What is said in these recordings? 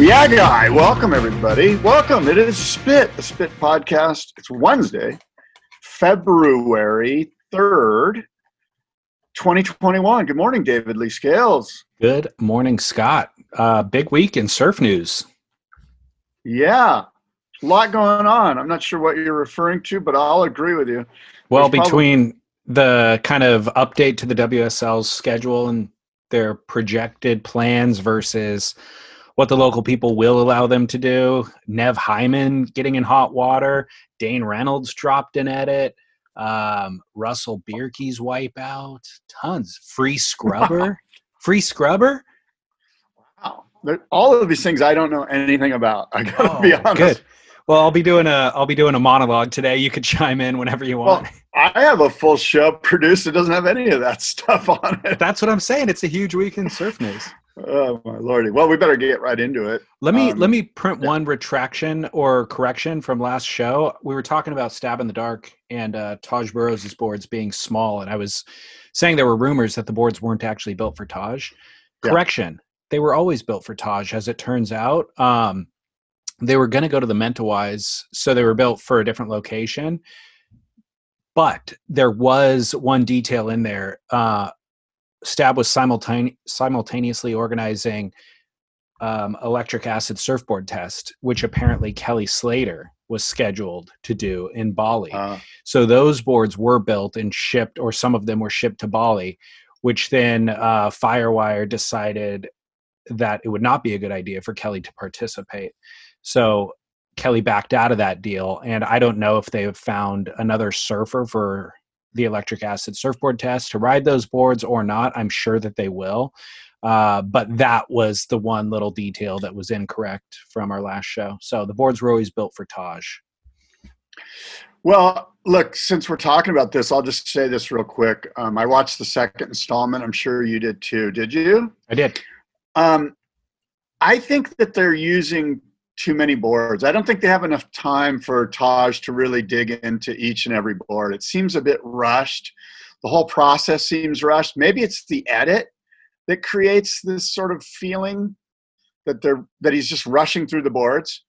Yeah, guy. Welcome, everybody. Welcome. It is Spit, the Spit podcast. It's Wednesday, February 3rd, 2021. Good morning, David Lee Scales. Good morning, Scott. Uh, big week in surf news. Yeah, a lot going on. I'm not sure what you're referring to, but I'll agree with you. Well, There's between the kind of update to the WSL's schedule and their projected plans versus what the local people will allow them to do, Nev Hyman getting in hot water, Dane Reynolds dropped an edit, um, Russell Bierke's wipeout, tons. Free scrubber, free scrubber. Wow. All of these things I don't know anything about. I gotta be honest. Oh, good. Well, I'll be doing a I'll be doing a monologue today. You could chime in whenever you Well, want. I have a full show produced that doesn't have any of that stuff on it. That's what I'm saying. It's a huge week in surf news. Oh my lordy! Well, we better get right into it. Let me Um, let me print yeah. one retraction or correction from last show. We were talking about stab in the dark and uh, Taj Burrow's boards being small, and I was saying there were rumors that the boards weren't actually built for Taj. Yeah. Correction: they were always built for Taj. As it turns out, um, they were going to go to the Mentawais, so they were built for a different location. But there was one detail in there. Uh, Stab was simultane- simultaneously organizing um, electric acid surfboard test, which apparently Kelly Slater was scheduled to do in Bali. Uh, so those boards were built and shipped, or some of them were shipped to Bali, which then uh, Firewire decided that it would not be a good idea for Kelly to participate. So Kelly backed out of that deal, and I don't know if they have found another surfer for the electric acid surfboard test to ride those boards or not. I'm sure that they will. Uh, but that was the one little detail that was incorrect from our last show. So the boards were always built for Taj. well, look, since we're talking about this, I'll just say this real quick. Um, I watched the second installment. I'm sure you did too. Did you? I did. Um, I think that they're using too many boards. I don't think they have enough time for Taj to really dig into each and every board. It seems a bit rushed. The whole process seems rushed. Maybe it's the edit that creates this sort of feeling that they're that he's just rushing through the boards.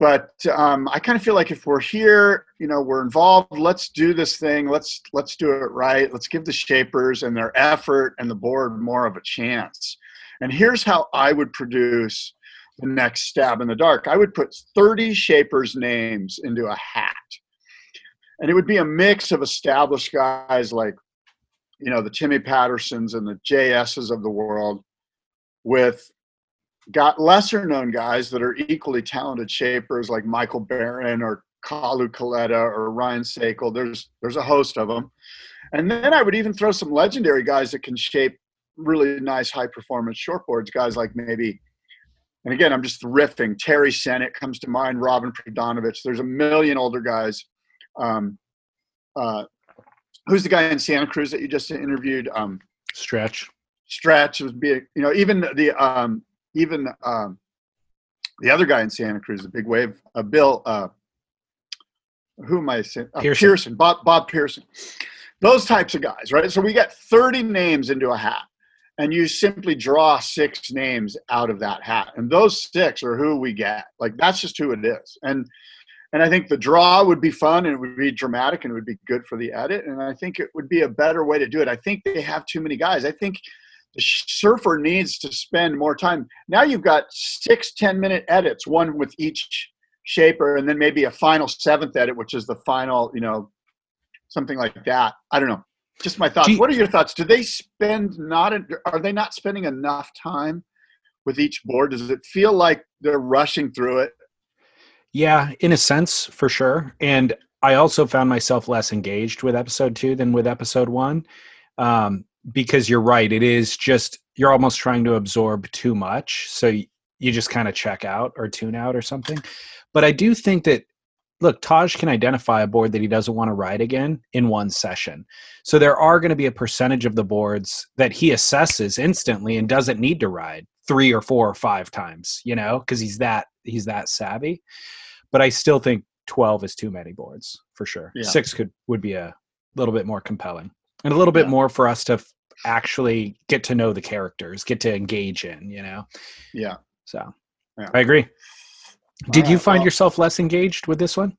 But um, I kind of feel like if we're here, you know, we're involved. Let's do this thing. Let's let's do it right. Let's give the shapers and their effort and the board more of a chance. And here's how I would produce the next stab in the dark. I would put 30 shapers' names into a hat. And it would be a mix of established guys like, you know, the Timmy Pattersons and the JSs of the world with got lesser known guys that are equally talented shapers like Michael Barron or Kalu Kaleta or Ryan Sakal. There's there's a host of them. And then I would even throw some legendary guys that can shape really nice high performance shortboards, guys like maybe and again, I'm just riffing. Terry Senate comes to mind, Robin Prodanovich. There's a million older guys. Um, uh, who's the guy in Santa Cruz that you just interviewed? Um, Stretch. Stretch would be, you know, even the um, even um, the other guy in Santa Cruz, the big wave, uh, Bill. Uh, who am I saying? Uh, Pearson. Pearson, Bob, Bob Pearson. Those types of guys, right? So we got 30 names into a hat and you simply draw six names out of that hat. And those six are who we get. Like that's just who it is. And and i think the draw would be fun and it would be dramatic and it would be good for the edit. And i think it would be a better way to do it. I think they have too many guys. I think the surfer needs to spend more time. Now you've got six ten minute edits one with each shaper and then maybe a final seventh edit which is the final you know something like that. I don't know just my thoughts. Gee- what are your thoughts? Do they spend not? Are they not spending enough time with each board? Does it feel like they're rushing through it? Yeah, in a sense, for sure. And I also found myself less engaged with episode two than with episode one. Um, because you're right, it is just, you're almost trying to absorb too much. So you just kind of check out or tune out or something. But I do think that look, Taj can identify a board that he doesn't want to ride again in one session. So there are going to be a percentage of the boards that he assesses instantly and doesn't need to ride three or four or five times, you know, because he's that he's that savvy. But I still think 12 is too many boards for sure. Yeah. Six could would be a little bit more compelling and a little bit Yeah. more for us to f- actually get to know the characters, get to engage in, you know. Yeah. So Yeah. I agree. Did you find well- yourself less engaged with this one?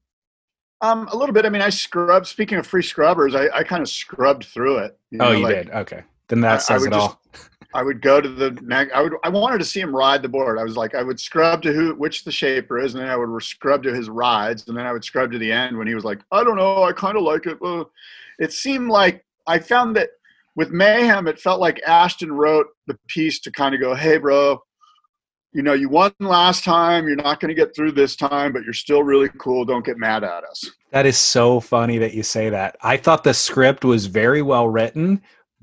Um, a little bit. I mean, I scrubbed. Speaking of free scrubbers, I, I kind of scrubbed through it. oh, know, you like, did. Okay. Then that I- I says would it just- all. I would go to the. I would. I wanted to see him ride the board. I was like, I would scrub to who, which the shaper is, and then I would scrub to his rides, and then I would scrub to the end when he was like, I don't know, I kind of like it. Uh, it seemed like I found that with Mayhem, it felt like Ashton wrote the piece to kind of go, hey, bro, you know, you won last time. You're not going to get through this time, but you're still really cool. Don't get mad at us. That is so funny that you say that. I thought the script was very well written,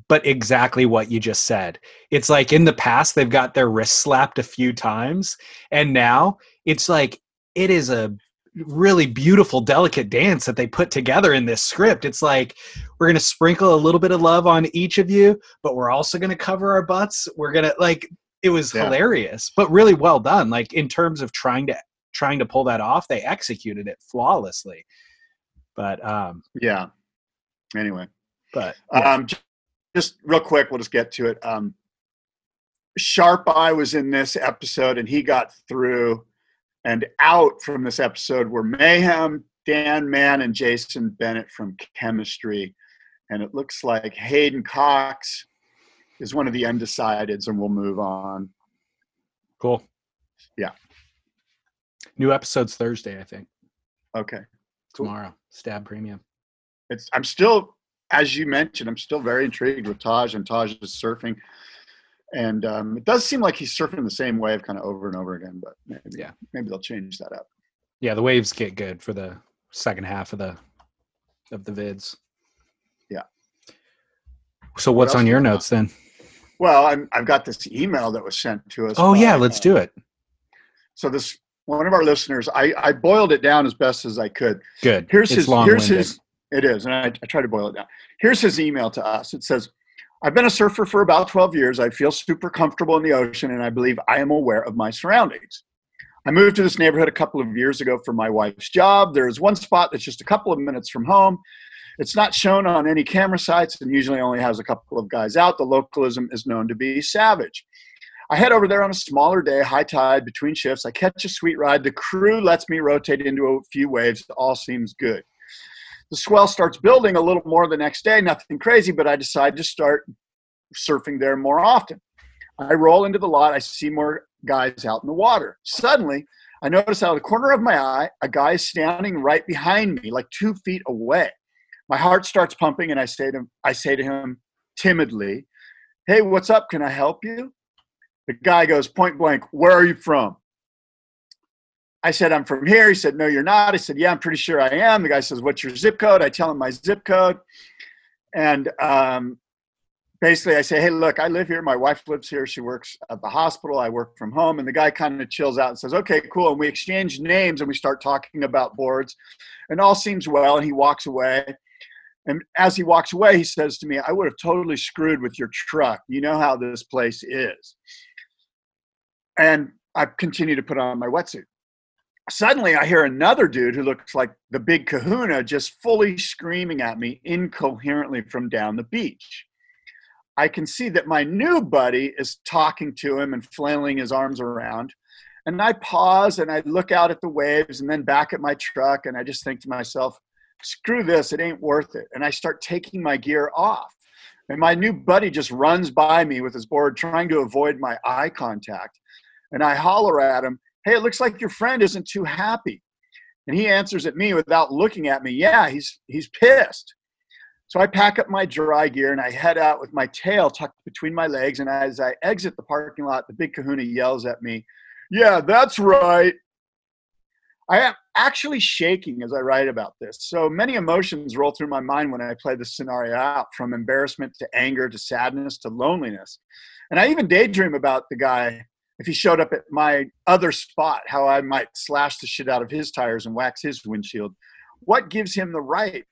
but exactly what you just said. It's like in the past they've got their wrist slapped a few times, and now it's like it is a really beautiful, delicate dance that they put together in this script. It's like we're gonna sprinkle a little bit of love on each of you, but we're also gonna cover our butts. We're gonna like it was Yeah. hilarious, but really well done. Like in terms of trying to trying to pull that off, they executed it flawlessly. But um, Yeah. Anyway. but yeah. Um, just real quick, we'll just get to it. Um, Sharp Eye was in this episode, and he got through and out from this episode were Mayhem, Dan Mann, and Jason Bennett from Chemistry. And it looks like Hayden Cox is one of the undecideds, and we'll move on. cool. Yeah. New episodes Thursday, I think. Okay. Cool. Tomorrow, Stab Premium. It's I'm still, as you mentioned, I'm still very intrigued with Taj and Taj's surfing. And um, it does seem like he's surfing the same wave kind of over and over again, but maybe, Yeah. maybe they'll change that up. Yeah, the waves get good for the second half of the of the vids. Yeah. So what's else on your notes then? Well, I'm, I've got this email that was sent to us. Oh yeah, let's uh, do it. So this one of our listeners, I, I boiled it down as best as I could. Good. Here's it's his. long Here's his. It is, and I, I try to boil it down. Here's his email to us. It says, "I've been a surfer for about 12 years. I feel super comfortable in the ocean, and I believe I am aware of my surroundings. I moved to this neighborhood a couple of years ago for my wife's job. There is one spot that's just a couple of minutes from home. It's not shown on any camera sites and usually only has a couple of guys out. The localism is known to be savage. I head over there on a smaller day, high tide, between shifts. I catch a sweet ride. The crew lets me rotate into a few waves. All seems good. The swell starts building a little more the next day. Nothing crazy, but I decide to start surfing there more often. I roll into the lot. I see more guys out in the water. Suddenly, I notice out of the corner of my eye, a guy is standing right behind me, like two feet away. My heart starts pumping, and I say to I say to him timidly, "Hey, what's up? Can I help you?" The guy goes point blank, "Where are you from?" I said, I'm from here. He said, No, you're not. I said, Yeah, I'm pretty sure I am. The guy says, What's your zip code? I tell him my zip code. And um, basically, I say, Hey, look, I live here. My wife lives here. She works at the hospital. I work from home. And the guy kind of chills out and says, Okay, cool. And we exchange names and we start talking about boards. And all seems well. And he walks away. And as he walks away, he says to me, I would have totally screwed with your truck. You know how this place is. And I continue to put on my wetsuit suddenly I hear another dude who looks like the big kahuna just fully screaming at me incoherently from down the beach. I can see that my new buddy is talking to him and flailing his arms around. And I pause and I look out at the waves and then back at my truck and I just think to myself, screw this, it ain't worth it. And I start taking my gear off. And my new buddy just runs by me with his board trying to avoid my eye contact. And I holler at him, hey, it looks like your friend isn't too happy. And he answers at me without looking at me, yeah, he's he's pissed. So I pack up my dry gear and I head out with my tail tucked between my legs. And as I exit the parking lot, the big kahuna yells at me, yeah, that's right. I am actually shaking as I write about this. So many emotions roll through my mind when I play this scenario out from embarrassment to anger to sadness to loneliness. And I even daydream about the guy if he showed up at my other spot, how I might slash the shit out of his tires and wax his windshield. What gives him the right?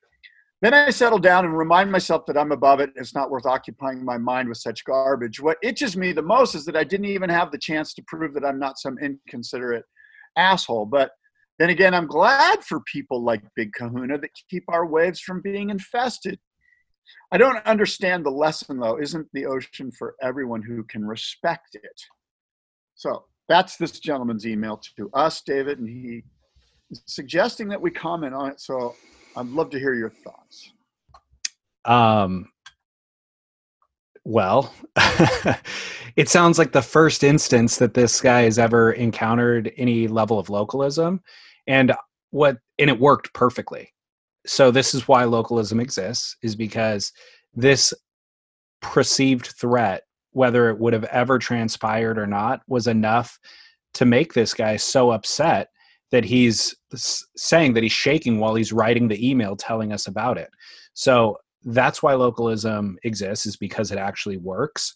Then I settle down and remind myself that I'm above it. It's not worth occupying my mind with such garbage. What itches me the most is that I didn't even have the chance to prove that I'm not some inconsiderate asshole. But then again, I'm glad for people like Big Kahuna that keep our waves from being infested. I don't understand the lesson, though. Isn't the ocean for everyone who can respect it? So that's this gentleman's email to us, David, and he is suggesting that we comment on it. So I'd love to hear your thoughts. Um, well, it sounds like the first instance that this guy has ever encountered any level of localism, and what and it worked perfectly. So this is why localism exists, is because this perceived threat, whether it would have ever transpired or not, was enough to make this guy so upset that he's saying that he's shaking while he's writing the email telling us about it. So that's why localism exists is because it actually works.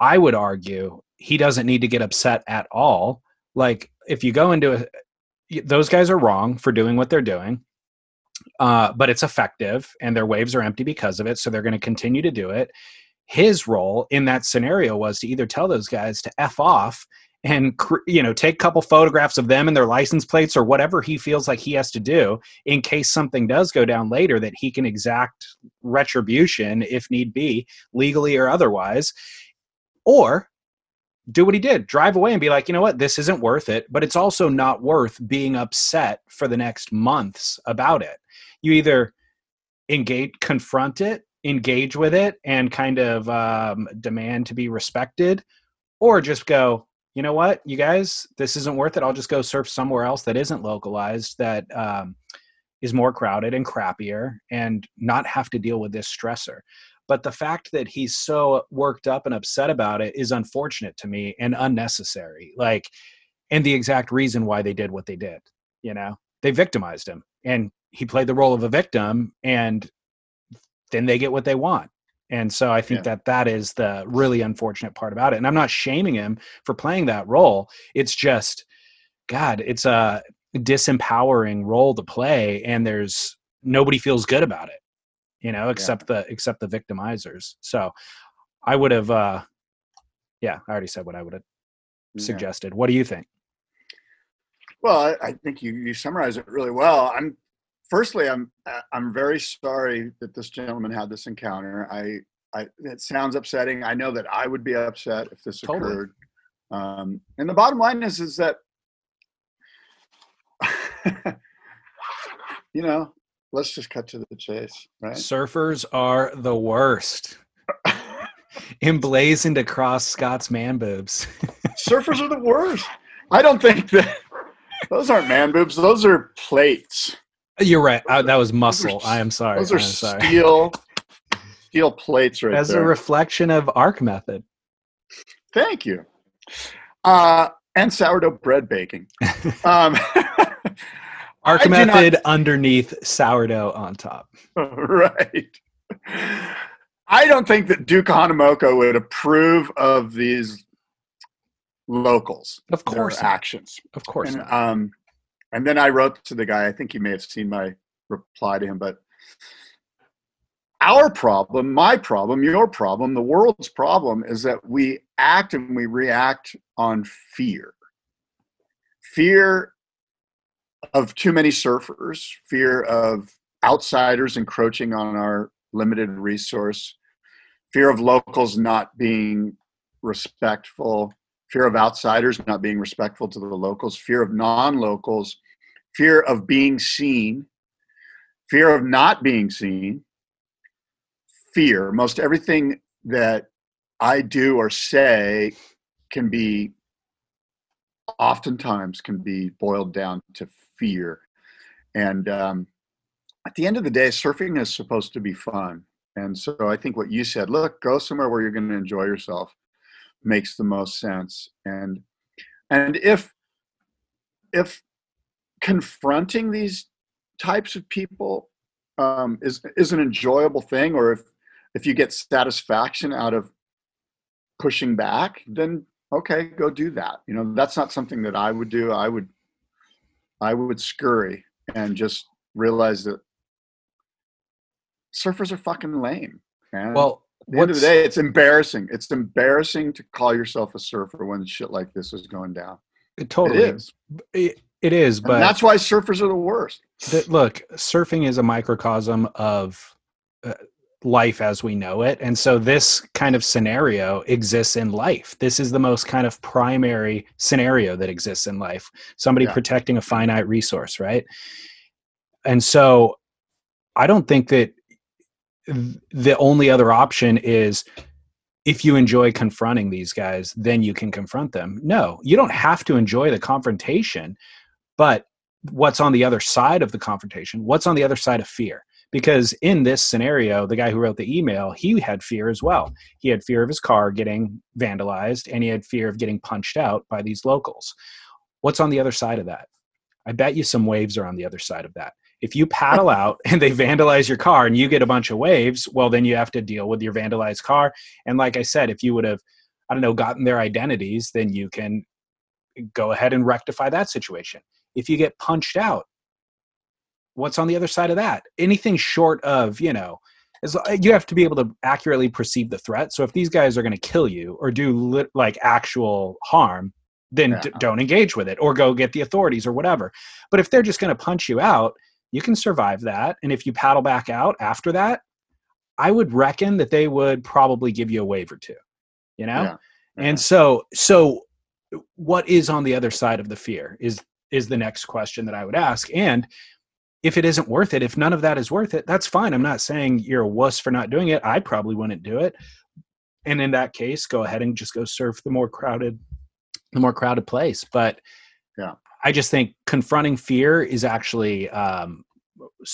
I would argue he doesn't need to get upset at all. Like if you go into a, those guys are wrong for doing what they're doing. Uh, but it's effective and their waves are empty because of it. So they're going to continue to do it. His role in that scenario was to either tell those guys to F off and you know take a couple photographs of them and their license plates or whatever he feels like he has to do in case something does go down later that he can exact retribution if need be legally or otherwise. Or do what he did drive away and be like you know what? This isn't worth it but it's also not worth being upset for the next months about it. You either engage confront it engage with it and kind of um, demand to be respected or just go you know what, you guys, this isn't worth it. I'll just go surf somewhere else that isn't localized, that um, is more crowded and crappier, and not have to deal with this stressor. But the fact that he's so worked up and upset about it is unfortunate to me and unnecessary. Like, and the exact reason why they did what they did. You know, they victimized him, and he played the role of a victim, and then they get what they want and so I think yeah. that that is the really unfortunate part about it. And I'm not shaming him for playing that role. It's just, God, it's a disempowering role to play, and there's nobody feels good about it, you know, except yeah. the except the victimizers. So I would have, uh, yeah, I already said what I would have yeah. suggested. What do you think? Well, I, I think you you summarize it really well. I'm firstly, I'm I'm very sorry that this gentleman had this encounter. I, I it sounds upsetting. I know that I would be upset if this totally. occurred. Um, and the bottom line is is that you know, let's just cut to the chase, right? Surfers are the worst. Emblazoned across Scott's man boobs. Surfers are the worst. I don't think that those aren't man boobs. Those are plates. You're right. I, that was muscle. Are, I am sorry. Those are sorry. steel steel plates right As there. a reflection of arc method. Thank you. Uh, and sourdough bread baking. Um, arc method not, underneath sourdough on top. Right. I don't think that Duke Kahanamoku would approve of these locals. Of course, actions. Of course. And, um, and then I wrote to the guy, I think you may have seen my reply to him, but our problem, my problem, your problem, the world's problem is that we act and we react on fear. Fear of too many surfers, fear of outsiders encroaching on our limited resource, fear of locals not being respectful, fear of outsiders not being respectful to the locals, fear of non locals, fear of being seen, fear of not being seen, fear. Most everything that I do or say can be oftentimes can be boiled down to fear. And um, at the end of the day, surfing is supposed to be fun. And so I think what you said, look, go somewhere where you're going to enjoy yourself makes the most sense and and if if confronting these types of people um, is is an enjoyable thing or if if you get satisfaction out of pushing back then okay, go do that. You know, that's not something that I would do. I would, I would scurry and just realize that surfers are fucking lame. Man. Well, the end of the day, it's embarrassing. It's embarrassing to call yourself a surfer when shit like this is going down. it totally It is. It, it is, And but that's why surfers are the worst. that look surfing is a microcosm of uh, life as we know it and so this kind of scenario exists in life this is the most kind of primary scenario that exists in life somebody Yeah. protecting a finite resource right and so i don't think that th- the only other option is if you enjoy confronting these guys then you can confront them. No you don't have to enjoy the confrontation but what's on the other side of the confrontation what's on the other side of fear? Because in this scenario the guy who wrote the email he had fear as well. He had fear of his car getting vandalized and he had fear of getting punched out by these locals. What's on the other side of that? I bet you some waves are on the other side of that if you paddle out and they vandalize your car and you get a bunch of waves well then you have to deal with your vandalized car. And like i said if you would have i don't know gotten their identities then you can go ahead and rectify that situation. If you get punched out what's on the other side of that? Anything short of you know as, you have to be able to accurately perceive the threat. So if these guys are going to kill you or do lit, like actual harm then d- don't engage with it or go get the authorities or whatever. But if they're just going to punch you out you can survive that. And if you paddle back out after that i would reckon that they would probably give you a wave or two you know? Yeah. and so so what is on the other side of the fear is is the next question that i would ask. And if it isn't worth it if none of that is worth it that's fine. I'm not saying you're a wuss for not doing it. I probably wouldn't do it. And in that case go ahead and just go surf the more crowded the more crowded place. But Yeah. I just think confronting fear is actually um,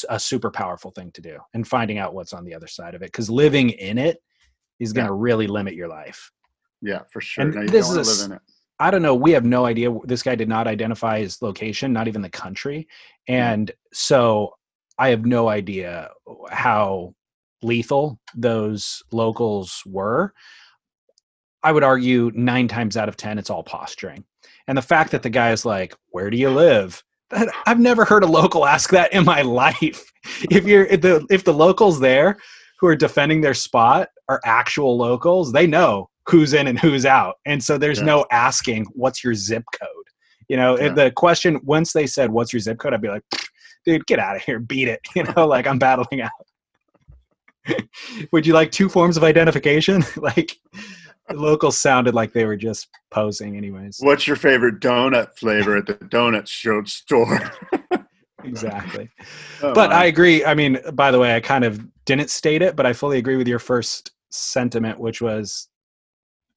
a super powerful thing to do and finding out what's on the other side of it because living in it is going to really limit your life Yeah, for sure. And No, this is a live in it. I don't know. We have no idea. This guy did not identify his location, not even the country. And so I have no idea how lethal those locals were. I would argue nine times out of 10, it's all posturing. And the fact that the guy is like, Where do you live? That, I've never heard a local ask that in my life. If you're if the if the locals there who are defending their spot are actual locals, they know who's in and who's out. And so there's Yeah. no asking what's your zip code. You know, Yeah. the question once they said what's your zip code, I'd be like, dude, get out of here, beat it. You know, like I'm battling out. Would you like two forms of identification? like the locals sounded like they were just posing anyways. What's your favorite donut flavor at the donut show store? Exactly. Oh, but. I agree. I mean, by the way, I kind of didn't state it, but I fully agree with your first sentiment, which was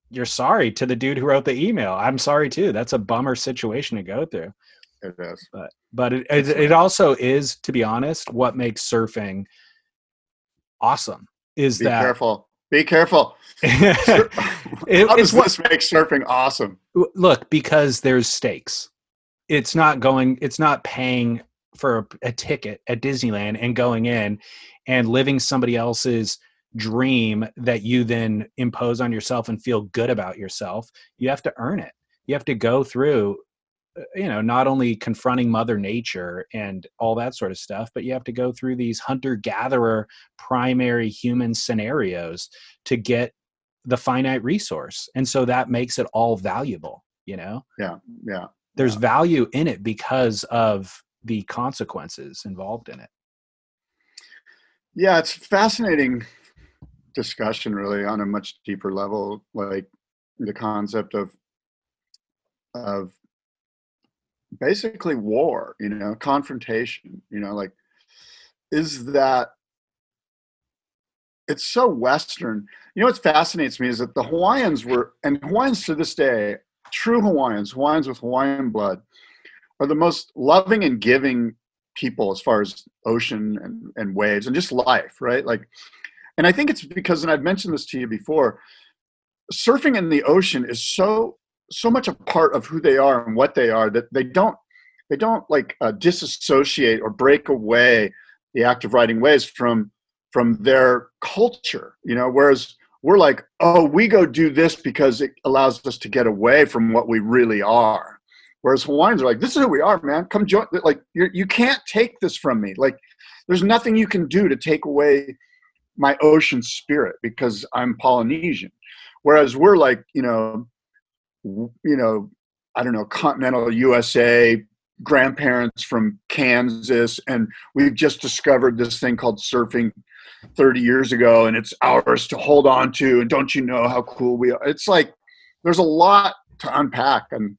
you're sorry to the dude who wrote the email. I'm sorry too. That's a bummer situation to go through. it is. But but it it, it also is, to be honest, what makes surfing awesome is Be that careful. Be careful. it, How does what this make surfing awesome? look because there's stakes. It's not going. It's not paying for a, a ticket at Disneyland and going in and living somebody else's dream that you then impose on yourself and feel good about yourself. You have to earn it. You have to go through, Uh, you know, not only confronting Mother Nature and all that sort of stuff, but you have to go through these hunter gatherer primary human scenarios to get the finite resource. And so that makes it all valuable, you know? Yeah, yeah. There's Yeah. value in it because of the consequences involved in it. Yeah, it's fascinating discussion really on a much deeper level, like the concept of of basically war, you know, confrontation, you know, like is that it's so western. You know what fascinates me is that the Hawaiians were and Hawaiians to this day, true Hawaiians, Hawaiians with Hawaiian blood, are the most loving and giving people as far as ocean and, and waves and just life, right? Like, and I think it's because, and I've mentioned this to you before, surfing in the ocean is so so much a part of who they are and what they are that they don't they don't like uh, disassociate or break away the act of writing ways from from their culture. You know, whereas we're like, oh, we go do this because it allows us to get away from what we really are. Whereas Hawaiians are like, this is who we are, man. Come join. Like, you're, you can't take this from me. Like, there's nothing you can do to take away my ocean spirit because I'm Polynesian. Whereas we're like, you know, you know, I don't know, continental USA, grandparents from Kansas, and we've just discovered this thing called surfing 30 years ago, and it's ours to hold on to. And don't you know how cool we are? It's like there's a lot to unpack, and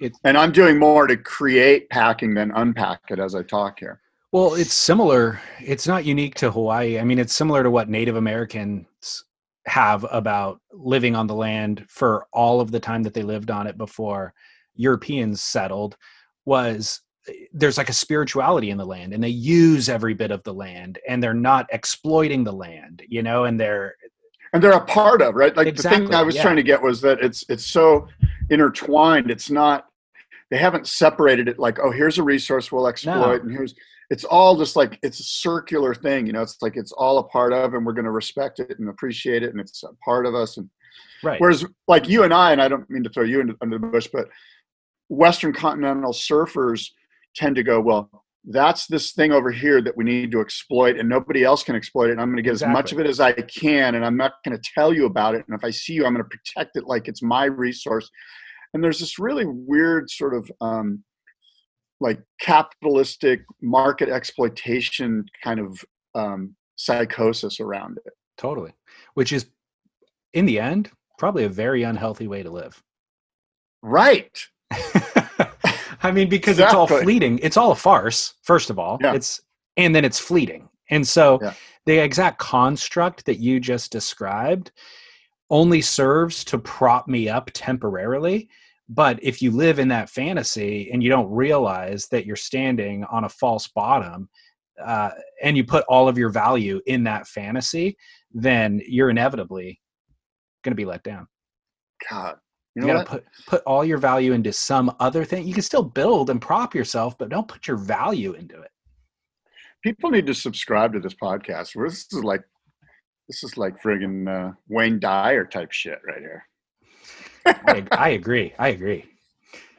it, and I'm doing more to create packing than unpack it as I talk here. Well, it's similar. It's not unique to Hawaii. I mean, it's similar to what Native Americans have about living on the land for all of the time that they lived on it before Europeans settled was eh, there's like a spirituality in the land and they use every bit of the land and they're not exploiting the land, you know, and they're and they're a part of, right? Like exactly, the thing I was yeah. trying to get was that it's it's so intertwined. It's not they haven't separated it like, oh, here's a resource we'll exploit no. and here's it's all just like it's a circular thing you know it's like it's all a part of and we're going to respect it and appreciate it and it's a part of us and right whereas like you and i and i don't mean to throw you into, under the bush but western continental surfers tend to go well that's this thing over here that we need to exploit and nobody else can exploit it and i'm going to get exactly. as much of it as i can and i'm not going to tell you about it and if i see you i'm going to protect it like it's my resource and there's this really weird sort of um, like capitalistic market exploitation kind of um, psychosis around it. Totally, which is in the end probably a very unhealthy way to live. Right. I mean, because exactly. it's all fleeting. It's all a farce. First of all, yeah. it's and then it's fleeting. And so yeah. the exact construct that you just described only serves to prop me up temporarily but if you live in that fantasy and you don't realize that you're standing on a false bottom uh, and you put all of your value in that fantasy then you're inevitably going to be let down. God. You, you got to put put all your value into some other thing. You can still build and prop yourself but don't put your value into it. People need to subscribe to this podcast. This is like this is like friggin uh, wayne dyer type shit right here I, I agree. I agree.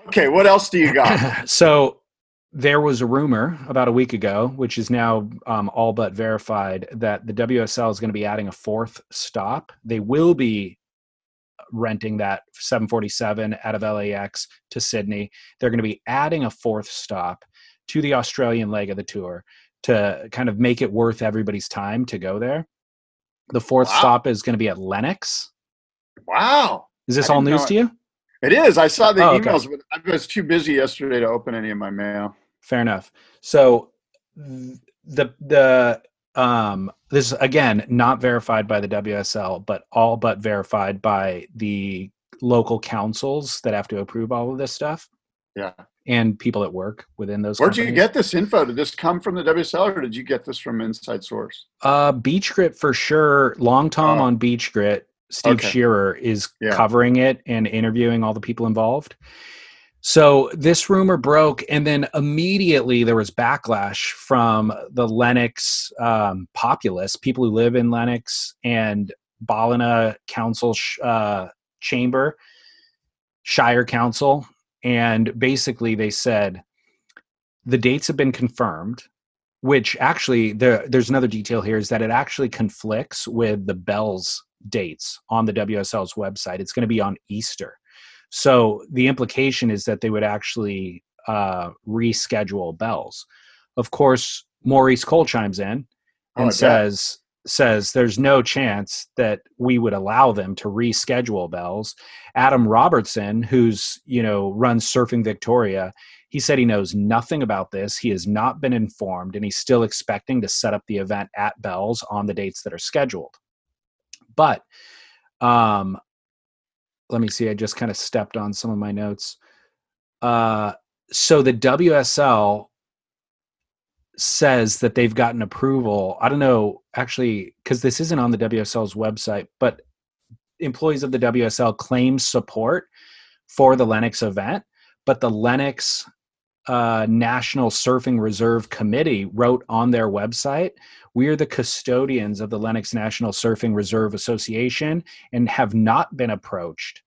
Okay, what else do you got? so there was a rumor about a week ago, which is now um, all but verified, that the WSL is going to be adding a fourth stop. They will be renting that 747 out of LAX to Sydney. They're going to be adding a fourth stop to the Australian leg of the tour to kind of make it worth everybody's time to go there. The fourth wow. stop is going to be at Lennox. Wow. Is this all news to you? It is. I saw the oh, emails, okay. but I was too busy yesterday to open any of my mail. Fair enough. So the the um this again not verified by the WSL, but all but verified by the local councils that have to approve all of this stuff. Yeah. And people at work within those. Where'd companies. you get this info? Did this come from the WSL or did you get this from inside source? Uh Beach Grit for sure. Long Tom oh. on Beach Grit Steve okay. Shearer is yeah. covering it and interviewing all the people involved. So this rumor broke, and then immediately there was backlash from the Lennox um, populace, people who live in Lennox and Ballina Council uh, Chamber, Shire Council, and basically they said the dates have been confirmed. Which actually, there, there's another detail here is that it actually conflicts with the Bells dates on the WSL's website. It's going to be on Easter. So the implication is that they would actually uh, reschedule bells. Of course, Maurice Cole chimes in and oh, says says there's no chance that we would allow them to reschedule bells. Adam Robertson, who's you know runs Surfing Victoria, he said he knows nothing about this. He has not been informed, and he's still expecting to set up the event at Bells on the dates that are scheduled. But um, let me see. I just kind of stepped on some of my notes. Uh, so the WSL says that they've gotten approval. I don't know actually because this isn't on the WSL's website, but employees of the WSL claim support for the Lennox event, but the Lennox uh, National Surfing Reserve Committee wrote on their website We are the custodians of the Lennox National Surfing Reserve Association and have not been approached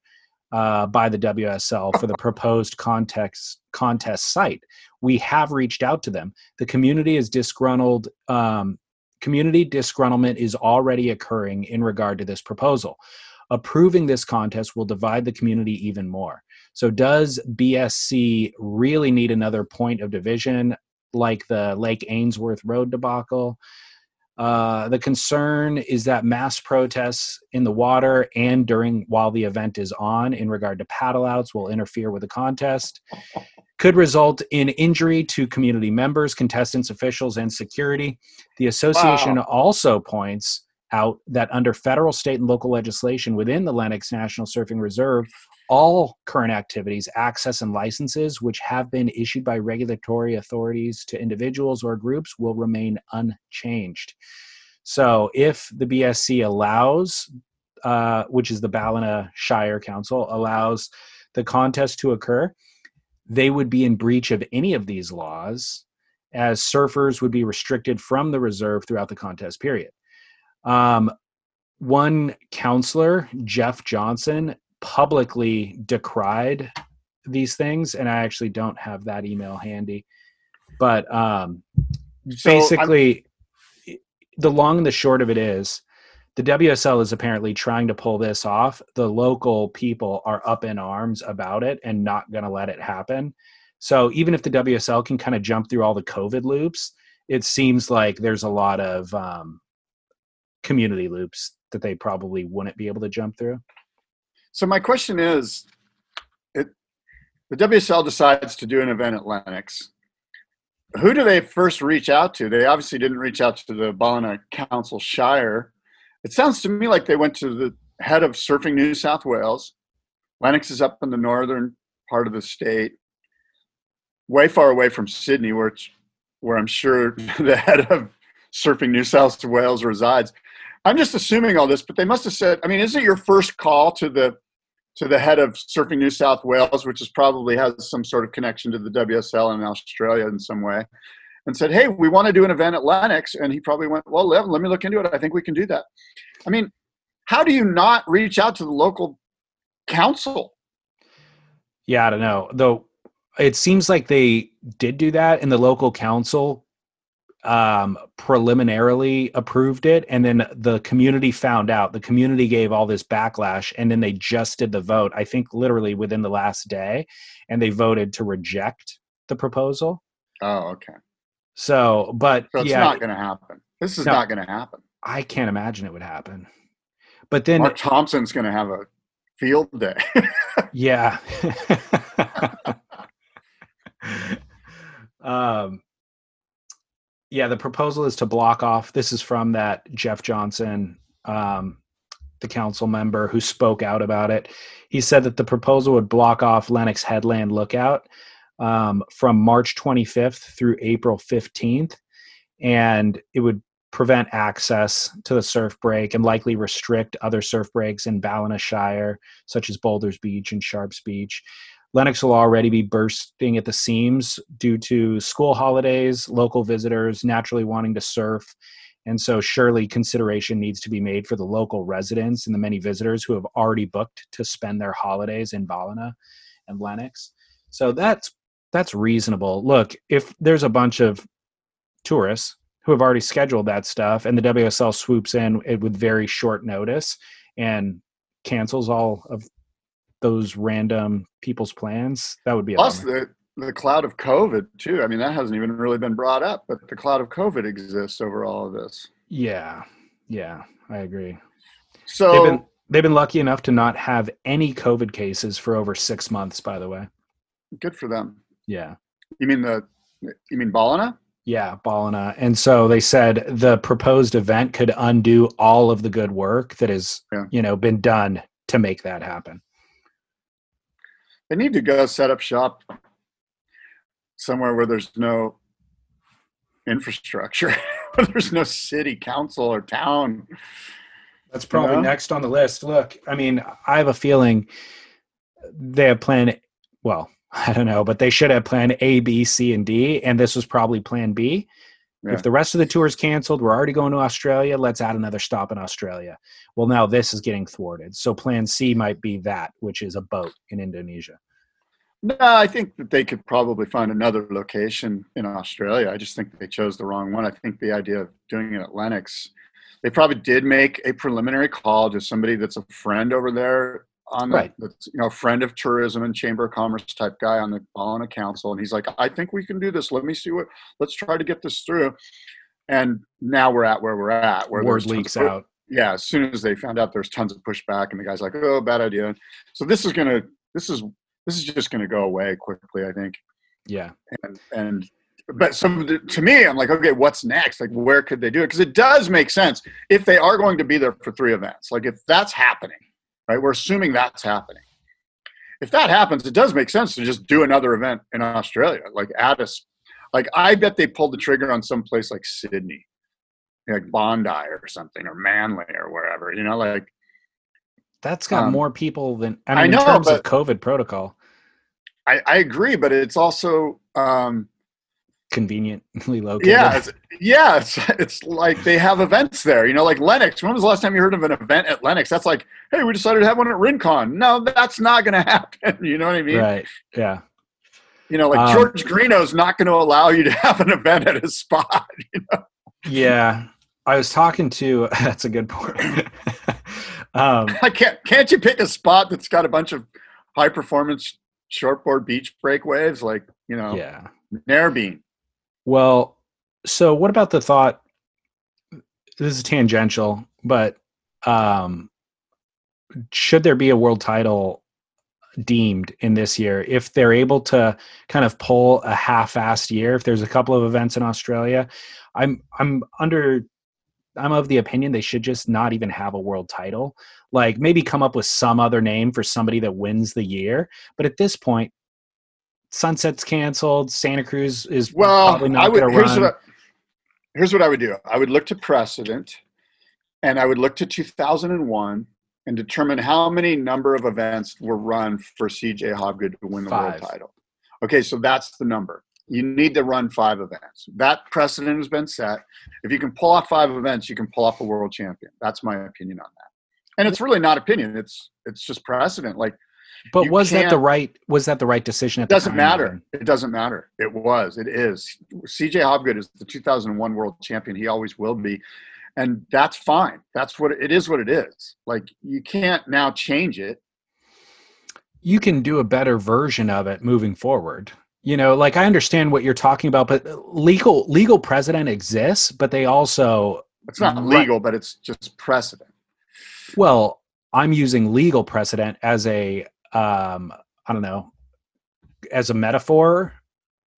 uh, by the WSL for the proposed context, contest site. We have reached out to them. The community is disgruntled. Um, community disgruntlement is already occurring in regard to this proposal. Approving this contest will divide the community even more. So, does BSC really need another point of division like the Lake Ainsworth Road debacle? Uh, the concern is that mass protests in the water and during while the event is on in regard to paddle outs will interfere with the contest could result in injury to community members contestants officials and security the association wow. also points out that under federal state and local legislation within the lennox national surfing reserve all current activities, access, and licenses which have been issued by regulatory authorities to individuals or groups will remain unchanged. So, if the BSC allows, uh, which is the Ballina Shire Council, allows the contest to occur, they would be in breach of any of these laws, as surfers would be restricted from the reserve throughout the contest period. Um, one counselor, Jeff Johnson, publicly decried these things, and I actually don't have that email handy. But um, so basically, I'm... the long and the short of it is, the WSL is apparently trying to pull this off. The local people are up in arms about it and not going to let it happen. So even if the WSL can kind of jump through all the COVID loops, it seems like there's a lot of um, community loops that they probably wouldn't be able to jump through. So my question is, it, the WSL decides to do an event at Lennox. Who do they first reach out to? They obviously didn't reach out to the Ballina Council Shire. It sounds to me like they went to the head of Surfing New South Wales. Lennox is up in the northern part of the state, way far away from Sydney, where where I'm sure the head of Surfing New South Wales resides. I'm just assuming all this, but they must have said. I mean, is it your first call to the to the head of Surfing New South Wales, which is probably has some sort of connection to the WSL in Australia in some way, and said, "Hey, we want to do an event at Lennox," and he probably went, "Well, let, let me look into it. I think we can do that." I mean, how do you not reach out to the local council? Yeah, I don't know. Though it seems like they did do that, and the local council um, preliminarily approved it, and then the community found out. The community gave all this backlash, and then they just did the vote. I think literally within the last day, and they voted to reject the proposal. Oh, okay. So, but so it's yeah, not going to happen. This is no, not going to happen. I can't imagine it would happen. But then Mark Thompson's going to have a field day. yeah. um yeah, the proposal is to block off. This is from that Jeff Johnson, um, the council member who spoke out about it. He said that the proposal would block off Lennox Headland Lookout um, from March 25th through April 15th, and it would prevent access to the surf break and likely restrict other surf breaks in Ballina Shire, such as Boulders Beach and Sharps Beach. Lennox will already be bursting at the seams due to school holidays, local visitors naturally wanting to surf. And so, surely consideration needs to be made for the local residents and the many visitors who have already booked to spend their holidays in Ballina and Lennox. So, that's that's reasonable. Look, if there's a bunch of tourists who have already scheduled that stuff and the WSL swoops in eh, with very short notice and cancels all of those random people's plans, that would be plus the the cloud of COVID too. I mean, that hasn't even really been brought up, but the cloud of COVID exists over all of this. Yeah, yeah, I agree. So they've been they've been lucky enough to not have any COVID cases for over six months. By the way, good for them. Yeah. You mean the you mean Ballina? Yeah, Ballina. And so they said the proposed event could undo all of the good work that has, yeah. you know, been done to make that happen. They need to go set up shop somewhere where there's no infrastructure, where there's no city council or town. That's probably you know? next on the list. Look, I mean, I have a feeling they have planned. Well, I don't know, but they should have plan A, B, C, and D, and this was probably plan B. Yeah. If the rest of the tour is canceled, we're already going to Australia. Let's add another stop in Australia. Well, now this is getting thwarted. So plan C might be that, which is a boat in Indonesia. No, I think that they could probably find another location in Australia. I just think they chose the wrong one. I think the idea of doing it at Lennox, they probably did make a preliminary call to somebody that's a friend over there on the, Right. that's you know friend of tourism and chamber of commerce type guy on the on a council, and he's like, I think we can do this. Let me see what. Let's try to get this through. And now we're at where we're at. Where Word leaks of- out. yeah, as soon as they found out there's tons of pushback, and the guy's like, "Oh, bad idea." So this is gonna, this is this is just gonna go away quickly, I think. Yeah. And and but some of the- to me, I'm like, okay, what's next? Like, where could they do it? Because it does make sense if they are going to be there for three events. Like, if that's happening, right? We're assuming that's happening. If that happens, it does make sense to just do another event in Australia, like add us. Like, I bet they pulled the trigger on some place like Sydney, like Bondi or something, or Manly or wherever. You know, like That's got Um, more people than I I know, in terms of COVID protocol. I, I agree, but it's also um, Conveniently located. yeah, it's, yeah. It's it's like they have events there. You know, like Lennox. When was the last time you heard of an event at Lennox? That's like, hey, we decided to have one at Rincon. No, that's not going to happen. You know what I mean? Right. Yeah. You know, like Um, George Greenough's not going to allow you to have an event at his spot. You know? Yeah. I was talking to that's a good point. um I can't. Can't you pick a spot that's got a bunch of high performance shortboard beach break waves, like you know, yeah. Narrabeen? Well, so what about the thought? This is tangential, but um, should there be a world title deemed in this year if they're able to kind of pull a half-assed year? If there's a couple of events in Australia, I'm I'm under. I'm of the opinion they should just not even have a world title. Like maybe come up with some other name for somebody that wins the year. But at this point, Sunset's canceled. Santa Cruz is Well, probably not I would. going to Here's run. what, I, here's what I would do. I would look to precedent, and I would look to 2001 and determine how many number of events were run for CJ Hobgood to win the Five. world title. Okay, so that's the number. You need to run five events. That precedent has been set. If you can pull off five events, you can pull off a world champion. That's my opinion on that. And it's really not opinion. It's it's just precedent. Like But You was that the right was that the right decision it doesn't matter. It doesn't matter. It was. It is. CJ Hobgood is the 2001 world champion. He always will be, and that's fine. That's what it is. What it is. Like you can't now change it. You can do a better version of it moving forward. You know, like I understand what you're talking about, but legal legal precedent exists, but they also It's not legal, but it's just precedent. well, I'm using legal precedent as a um I don't know, as a metaphor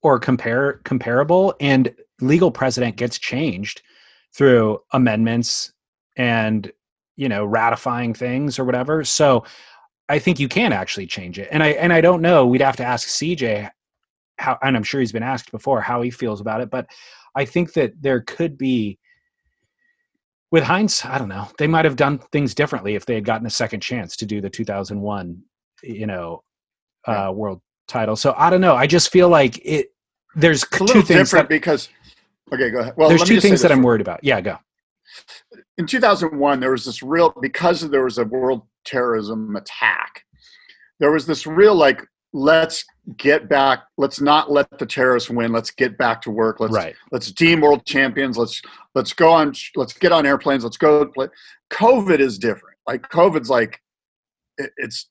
or compare comparable and legal precedent gets changed through amendments and you know ratifying things or whatever. So i think you can actually change it. And i and i don't know we'd have to ask cj how and i'm sure he's been asked before how he feels about it but i think that there could be with heinz i don't know they might have done things differently if they had gotten a second chance to do the 2001 you know uh world title. So i don't know i just feel like it there's It's two things different that, because. Okay, go ahead. Well, there's two things that i'm worried about. Yeah go. In 2001 there was this real because there was a world terrorism attack there was this real like let's get back let's not let the terrorists win let's get back to work let's right. let's deem world champions let's let's go on let's get on airplanes let's go play covid is different. Like covid's like it, it's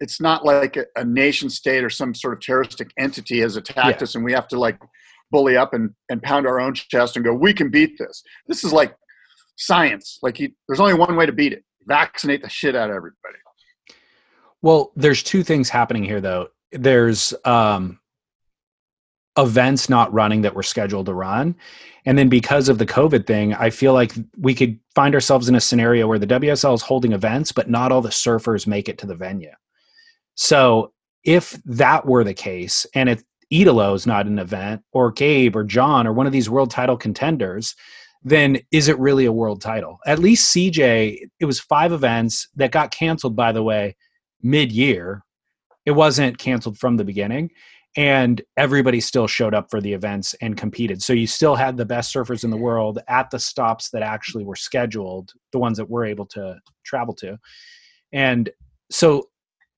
it's not like a, a nation state or some sort of terroristic entity has attacked Yeah. us and we have to like bully up and, and pound our own chest and go we can beat this this is like science like you, there's only one way to beat it vaccinate the shit out of everybody Well, there's two things happening here though. There's um events not running that were scheduled to run. And then because of the COVID thing, I feel like we could find ourselves in a scenario where the WSL is holding events, but not all the surfers make it to the venue. So if that were the case, and if Italo is not an event, or Gabe or John or one of these world title contenders, then is it really a world title? At least CJ, it was five events that got canceled, by the way, mid-year. It wasn't canceled from the beginning and everybody still showed up for the events and competed. So you still had the best surfers in the world at the stops that actually were scheduled the ones that we're able to travel to. And so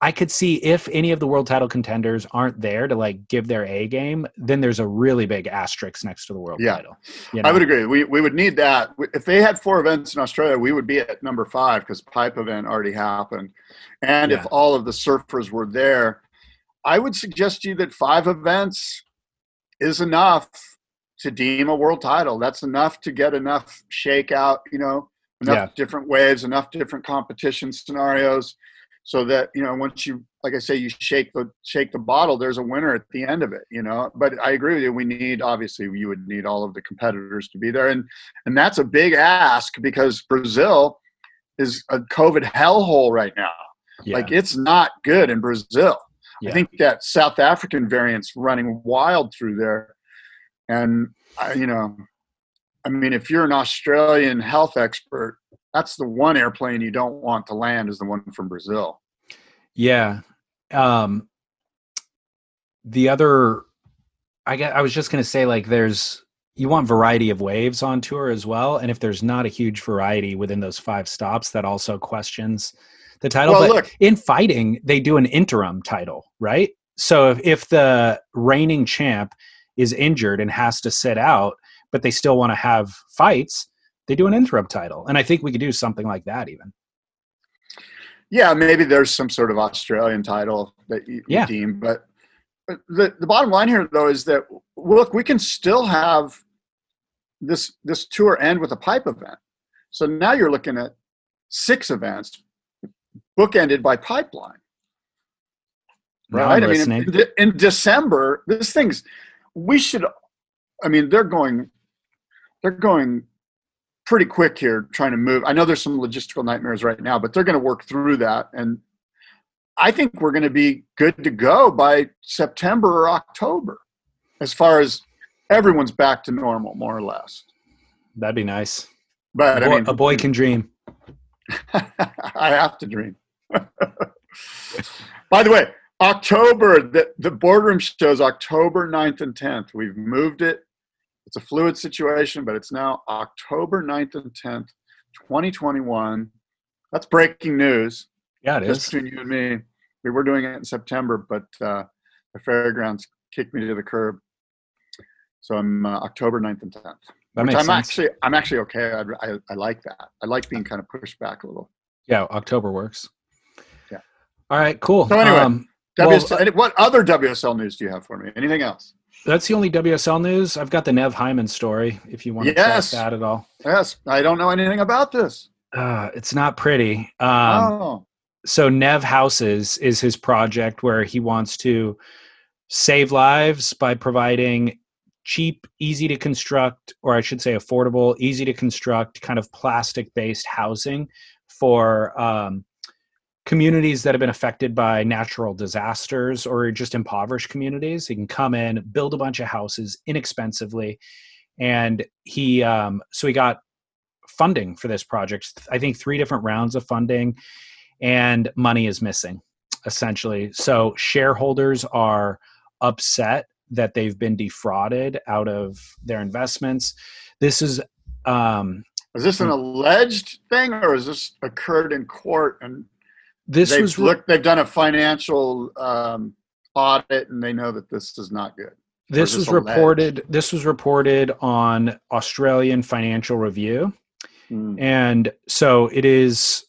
i could see if any of the world title contenders aren't there to like give their a game then there's a really big asterisk next to the world Yeah. title you I would agree. We we would need that. If they had four events in Australia, we would be at number five because pipe event already happened. And if all of the surfers were there, I would suggest to you that five events is enough to deem a world title. That's enough to get enough shakeout, you know, enough Yeah. different waves, enough different competition scenarios, so that you know once you, like I say, you shake the shake the bottle, there's a winner at the end of it, you know. But I agree with you. We need obviously you would need all of the competitors to be there, and and that's a big ask because Brazil is a COVID hellhole right now. yeah. Like it's not good in Brazil. Yeah. I think that South African variant's running wild through there, and I, you know, I mean, if you're an Australian health expert, that's the one airplane you don't want to land is the one from Brazil. Yeah. Um the other I get I was just going to say like there's you want variety of waves on tour as well and if there's not a huge variety within those five stops that also questions the title Well, but look. in fighting they do an interim title, right? So if, if the reigning champ is injured and has to sit out but they still want to have fights, they do an interim title. And I think we could do something like that even. Yeah, maybe there's some sort of Australian title that you, Yeah. deem, but the the bottom line here though is that look, we can still have this this tour end with a pipe event. So now you're looking at six events bookended by pipeline. Right? I mean, in, in December, this thing's. We should. I mean, they're going. They're going pretty quick here, trying to move. I know there's some logistical nightmares right now, but they're going to work through that, and I think we're going to be good to go by September or October, as far as everyone's back to normal, more or less. That'd be nice. But a, I boy, mean, a boy can dream. I have to dream. By the way, October, the, the boardroom shows October 9th and 10th. We've moved it. It's a fluid situation, but it's now October 9th and 10th, 2021. That's breaking news. Yeah, it Just is. between you and me. We were doing it in September, but uh, the fairgrounds kicked me to the curb. So I'm uh, October 9th and 10th. That makes I'm sense. actually I'm actually okay. I, I, I like that. I like being kind of pushed back a little. Yeah, October works. Yeah. All right, cool. So anyway, um, WSL, and what other WSL news do you have for me? Anything else? That's the only WSL news. I've got the Nev Hyman story. If you want to Yes. track that at all, Yes, I don't know anything about this. uh, it's not pretty. Um, oh, so Nev Houses is his project where he wants to save lives by providing cheap, easy to construct, or I should say affordable, easy to construct kind of plastic based housing for um, communities that have been affected by natural disasters or just impoverished communities. He can come in, build a bunch of houses inexpensively. And he, um, so he got funding for this project. I think three different rounds of funding and money is missing essentially. So shareholders are upset that they've been defrauded out of their investments. This is um, is this an alleged thing, or is this occurred in court and this they've was looked? They've done a financial um, audit and they know that this is not good. this was reported this was reported on Australian Financial Review Hmm. and so it is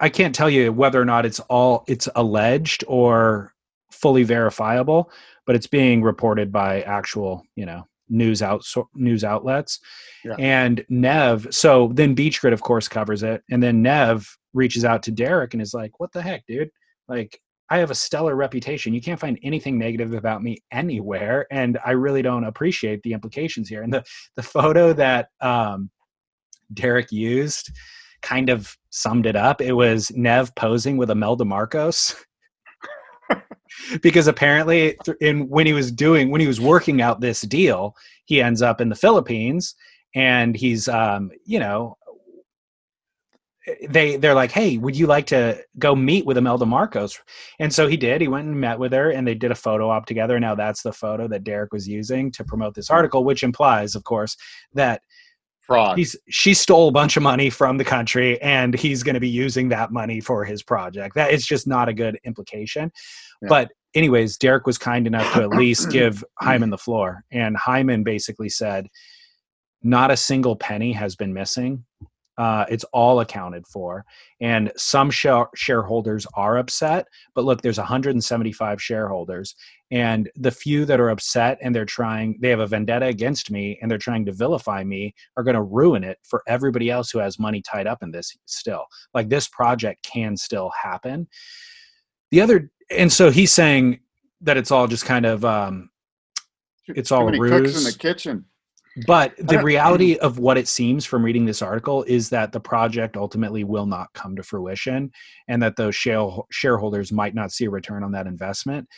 I can't tell you whether or not it's all it's alleged or fully verifiable but it's being reported by actual you know news out news outlets Yeah. and Nev so then Beach Grit of course covers it and then Nev reaches out to Derek and is like what the heck dude like I have a stellar reputation. You can't find anything negative about me anywhere, and I really don't appreciate the implications here. And the the photo that um, Derek used kind of summed it up. It was Nev posing with Imelda Marcos. because apparently in when he was doing when he was working out this deal he ends up in the philippines and he's um you know they they're like, "Hey, would you like to go meet with Imelda Marcos?" And so he did. He went and met with her, and they did a photo op together. Now that's the photo that Derek was using to promote this hmm. article, which implies, of course, that Fraud. he's she stole a bunch of money from the country, and he's going to be using that money for his project. That is just not a good implication. Yeah. But anyways, Derek was kind enough to at least give Hyman the floor, and Hyman basically said, "Not a single penny has been missing." Uh, it's all accounted for, and some share- shareholders are upset. But look, there's 175 shareholders, and the few that are upset and they're trying, they have a vendetta against me, and they're trying to vilify me, are going to ruin it for everybody else who has money tied up in this. Still, like this project can still happen. The other, and so he's saying that it's all just kind of, um, it's all a cooks in the kitchen. But the reality of what it seems from reading this article is that the project ultimately will not come to fruition and that those shareholders might not see a return on that investment.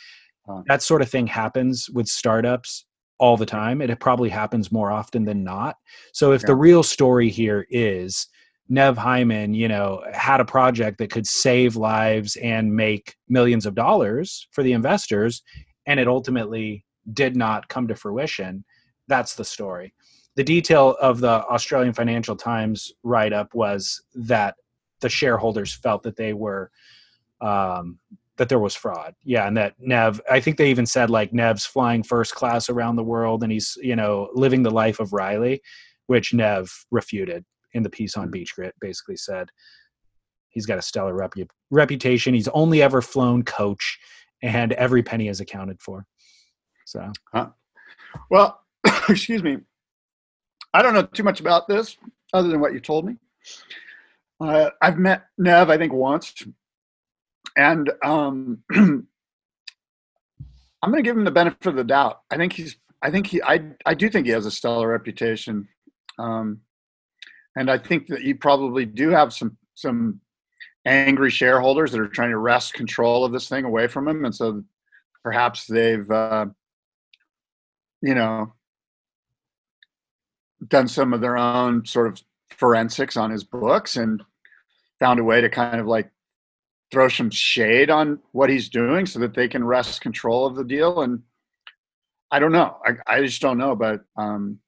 That sort of thing happens with startups all the time. It probably happens more often than not. So if the real story here is Nev Hyman, you know, had a project that could save lives and make millions of dollars for the investors, and it ultimately did not come to fruition, that's the story. The detail of the Australian Financial Times write up was that the shareholders felt that they were um, that there was fraud. Yeah, and that Nev, I think they even said like Nev's flying first class around the world and he's you know living the life of Riley, which Nev refuted in the piece on Beach Grit. Basically said he's got a stellar repu- reputation. He's only ever flown coach, and every penny is accounted for. So huh. Well, excuse me. I don't know too much about this other than what you told me. Uh, I've met Nev, I think, once, and um, I'm going to give him the benefit of the doubt. I think he's. I think he. I. I do think he has a stellar reputation, um, and I think that you probably do have some some angry shareholders that are trying to wrest control of this thing away from him, and so perhaps they've. Uh, you know, done some of their own sort of forensics on his books and found a way to kind of like throw some shade on what he's doing so that they can wrest control of the deal. And I don't know. I, I just don't know. But um,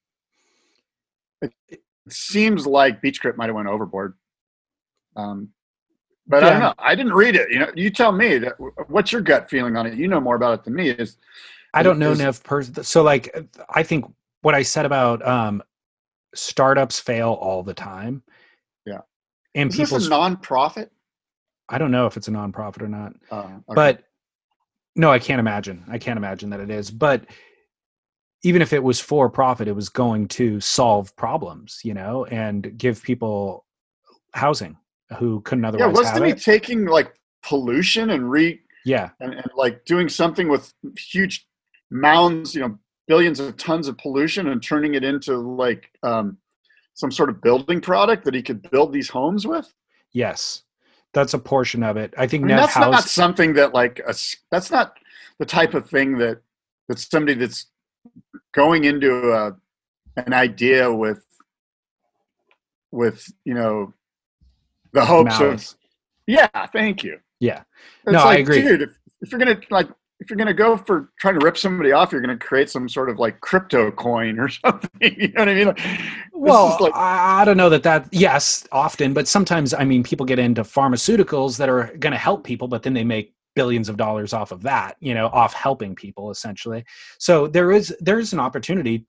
it, it seems like Beach Grit might have went overboard. Um, but I don't know. I didn't read it. You know, you tell me that. What's your gut feeling on it? You know more about it than me. Is I don't know is- Nev person. So like, I think what I said about um, startups fail all the time. Yeah. and is this a nonprofit? I don't know if it's a nonprofit or not, Uh, okay. but no, I can't imagine. I can't imagine that it is. But even if it was for profit, it was going to solve problems, you know, and give people housing who couldn't otherwise. yeah, wasn't he it. taking like pollution and re yeah, and, and like doing something with huge mounds, you know, billions of tons of pollution and turning it into like um, some sort of building product that he could build these homes with? yes, that's a portion of it. I think I mean, that's not something that like a, that's not the type of thing that that somebody that's going into a, an idea with with you know the hopes malice. of yeah thank you Yeah. It's No, I like, agree. dude if, if you're gonna like if you're gonna go for trying to rip somebody off you're gonna create some sort of like crypto coin or something you know what i mean like, Well, like I I don't know that that yes, often, but sometimes I mean people get into pharmaceuticals that are going to help people, but then they make billions of dollars off of that, you know, off helping people essentially. So there is there is an opportunity,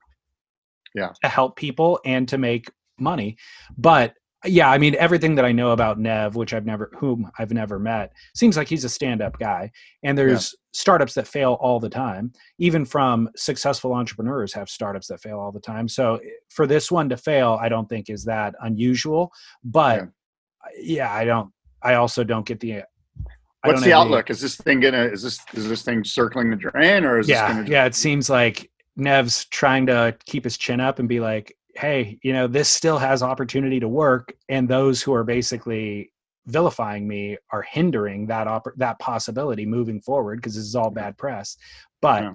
Yeah. to help people and to make money, but yeah, I mean everything that I know about Nev, which I've never whom I've never met, seems like he's a stand-up guy. And there's startups that fail all the time. Even from successful entrepreneurs have startups that fail all the time. So eh, for this one to fail, I don't think is that unusual. But Yeah. yeah, I don't. I also don't get the. Eh, I what's the outlook is this thing gonna is this is this thing circling the drain or is Yeah, this gonna yeah. It seems like Nev's trying to keep his chin up and be like, "Hey, you know, this still has opportunity to work," and those who are basically vilifying me are hindering that oppor- that possibility moving forward because this is all bad press. But Yeah.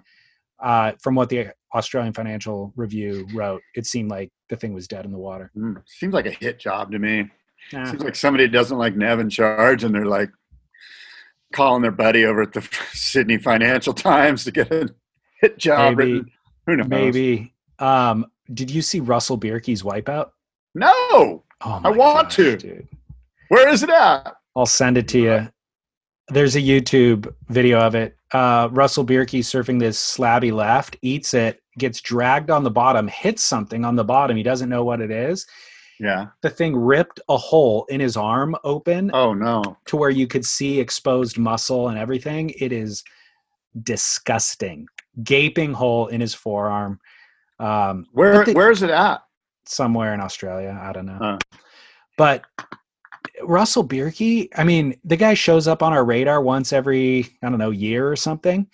uh, from what the Australian Financial Review wrote, it seemed like the thing was dead in the water. Mm, seems like a hit job to me Nah. Seems like somebody doesn't like Nev in charge, and they're like calling their buddy over at the Sydney Financial Times to get a hit job Maybe. Who knows? Maybe. Um, did you see Russell Bierke's wipeout? No. Oh, I want gosh, to. dude. Where is it at? I'll send it to you. There's a YouTube video of it. Uh, Russell Bierke surfing this slabby left, eats it, gets dragged on the bottom, hits something on the bottom. He doesn't know what it is. Yeah. The thing ripped a hole in his arm open Oh no. to where you could see exposed muscle and everything. It is disgusting. Gaping hole in his forearm. Um, Where Where is it at? somewhere in Australia. I don't know. But Russell Bierke, I mean, the guy shows up on our radar once every, I don't know, year or something.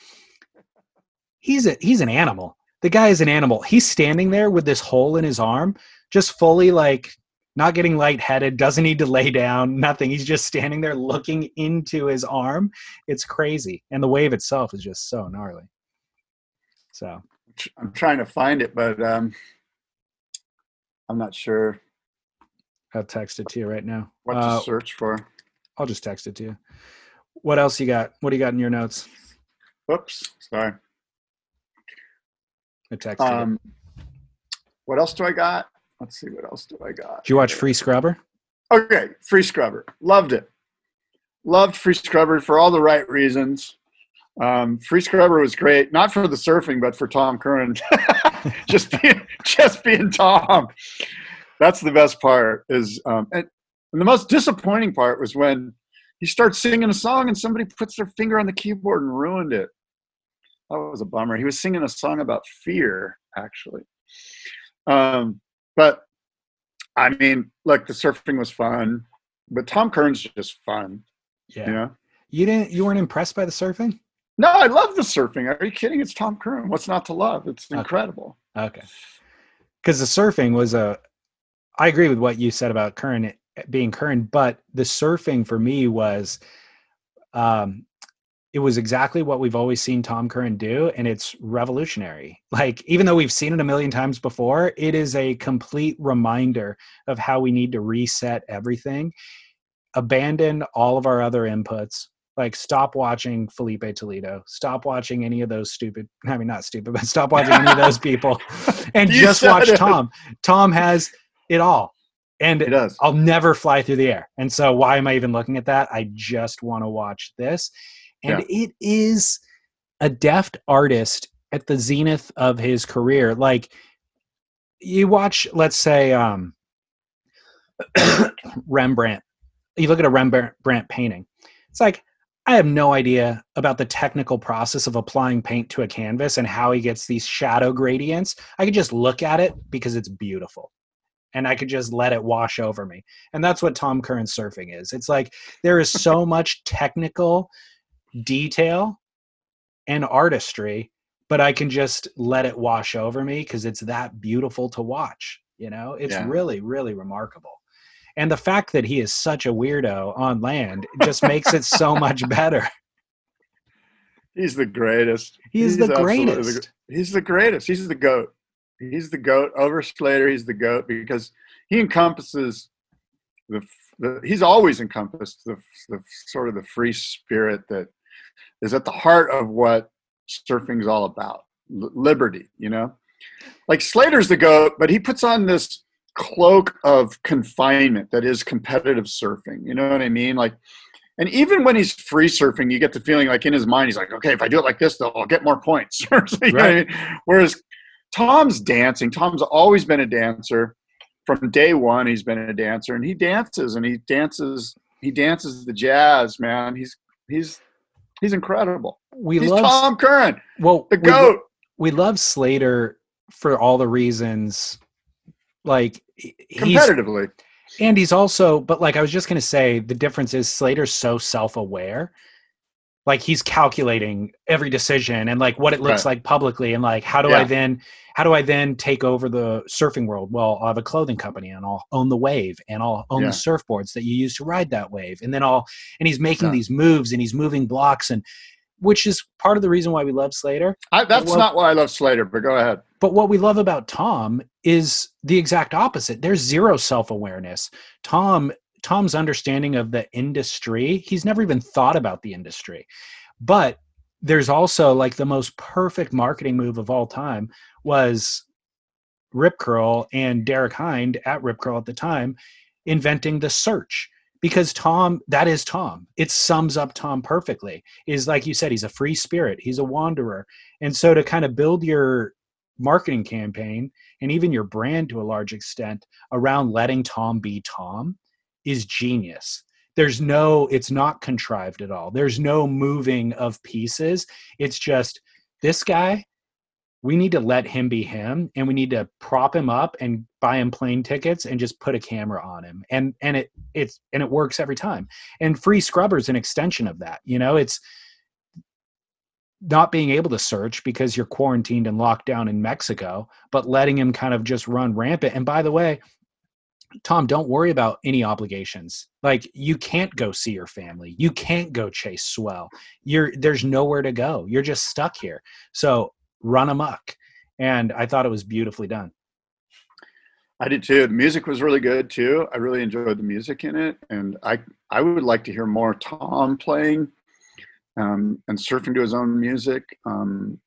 He's a he's an animal. The guy is an animal. He's standing there with this hole in his arm, just fully like not getting lightheaded, doesn't need to lay down, nothing. He's just standing there looking into his arm. It's crazy. And the wave itself is just so gnarly. So I'm trying to find it, but um, I'm not sure I'll text it to you right now. what Uh, to search for. I'll just text it to you. What else you got? What do you got in your notes? Whoops. Sorry. I texted. Um, what else do I got? Let's see. What else do I got? Did you watch Free Scrubber? Okay, Free Scrubber. Loved it. Loved Free Scrubber for all the right reasons. Um, Free Scrubber was great, not for the surfing, but for Tom Curren. just being, just being Tom. That's the best part. Is um, and, and the most disappointing part was when he starts singing a song and somebody puts their finger on the keyboard and ruined it. That was a bummer. He was singing a song about fear, actually. Um, but I mean, look, the surfing was fun, but Tom Curren's just fun. Yeah. You know? You didn't. You weren't impressed by the surfing? No, I love the surfing. Are you kidding? It's Tom Curren. What's not to love? It's incredible. Okay. Because the surfing was a. I agree with what you said about Curren being Curren, but the surfing for me was, um, it was exactly what we've always seen Tom Curren do, and it's revolutionary. Like even though we've seen it a million times before, it is a complete reminder of how we need to reset everything, abandon all of our other inputs. Like stop watching Filipe Toledo, stop watching any of those stupid. I mean, not stupid, but stop watching any of those people, and You just watch it. Tom. Tom has it all, and it does. I'll never fly through the air. And so why am I even looking at that? I just want to watch this. And it is a deft artist at the zenith of his career. Like you watch, let's say, um Rembrandt. You look at a Rembrandt painting. It's like I have no idea about the technical process of applying paint to a canvas and how he gets these shadow gradients. I could just look at it because it's beautiful. And I could just let it wash over me. And that's what Tom Curren surfing is. It's like there is so much technical detail and artistry, but I can just let it wash over me because it's that beautiful to watch. You know, it's Yeah. really, really remarkable. And the fact that he is such a weirdo on land just makes it so much better. He's the greatest. He is the greatest. he's the greatest. He's the goat. He's the goat over Slater. He's the goat because he encompasses the. the he's always encompassed the, the sort of the free spirit that is at the heart of what surfing's all about. Liberty, you know. Like Slater's the goat, but he puts on this cloak of confinement that is competitive surfing. You know what I mean? Like and even when he's free surfing, you get the feeling like in his mind, he's like, okay, if I do it like this, though, I'll get more points. You know what I mean? Whereas Tom's dancing. Tom's always been a dancer. From day one, he's been a dancer, and he dances, and he dances. He dances the jazz, man. He's he's he's incredible. We he's love Tom Curren, well, the we goat. we love Slater for all the reasons. Like he's competitively. and he's also, but like I was just gonna say, the difference is Slater's so self-aware. Like he's calculating every decision and like what it looks Right. like publicly, and like how do I then how do I then take over the surfing world? Well, I'll have a clothing company and I'll own the wave and I'll own Yeah. the surfboards that you use to ride that wave, and then I'll and he's making Yeah. these moves and he's moving blocks and which is part of the reason why we love Slater. I, that's Well- not why I love Slater, but go ahead. But what we love about Tom is the exact opposite. There's zero self awareness. Tom Tom's understanding of the industry, he's never even thought about the industry. But there's also like the most perfect marketing move of all time was Rip Curl and Derek Hynd at Rip Curl at the time inventing the search because Tom, that is Tom. It sums up Tom perfectly. Is like you said, he's a free spirit, he's a wanderer. And so to kind of build your marketing campaign and even your brand to a large extent around letting Tom be Tom is genius. There's no, it's not contrived at all. There's no moving of pieces. It's just this guy we need to let him be him and we need to prop him up and buy him plane tickets and just put a camera on him and and it it's and it works every time and free scrubber's an extension of that you know it's not being able to search because you're quarantined and locked down in mexico but letting him kind of just run rampant and by the way tom don't worry about any obligations like you can't go see your family you can't go chase swell you're there's nowhere to go you're just stuck here so run amok. And I thought it was beautifully done. I did too. The music was really good too. I really enjoyed the music in it, and I I would like to hear more Tom playing um, and surfing to his own music. Um,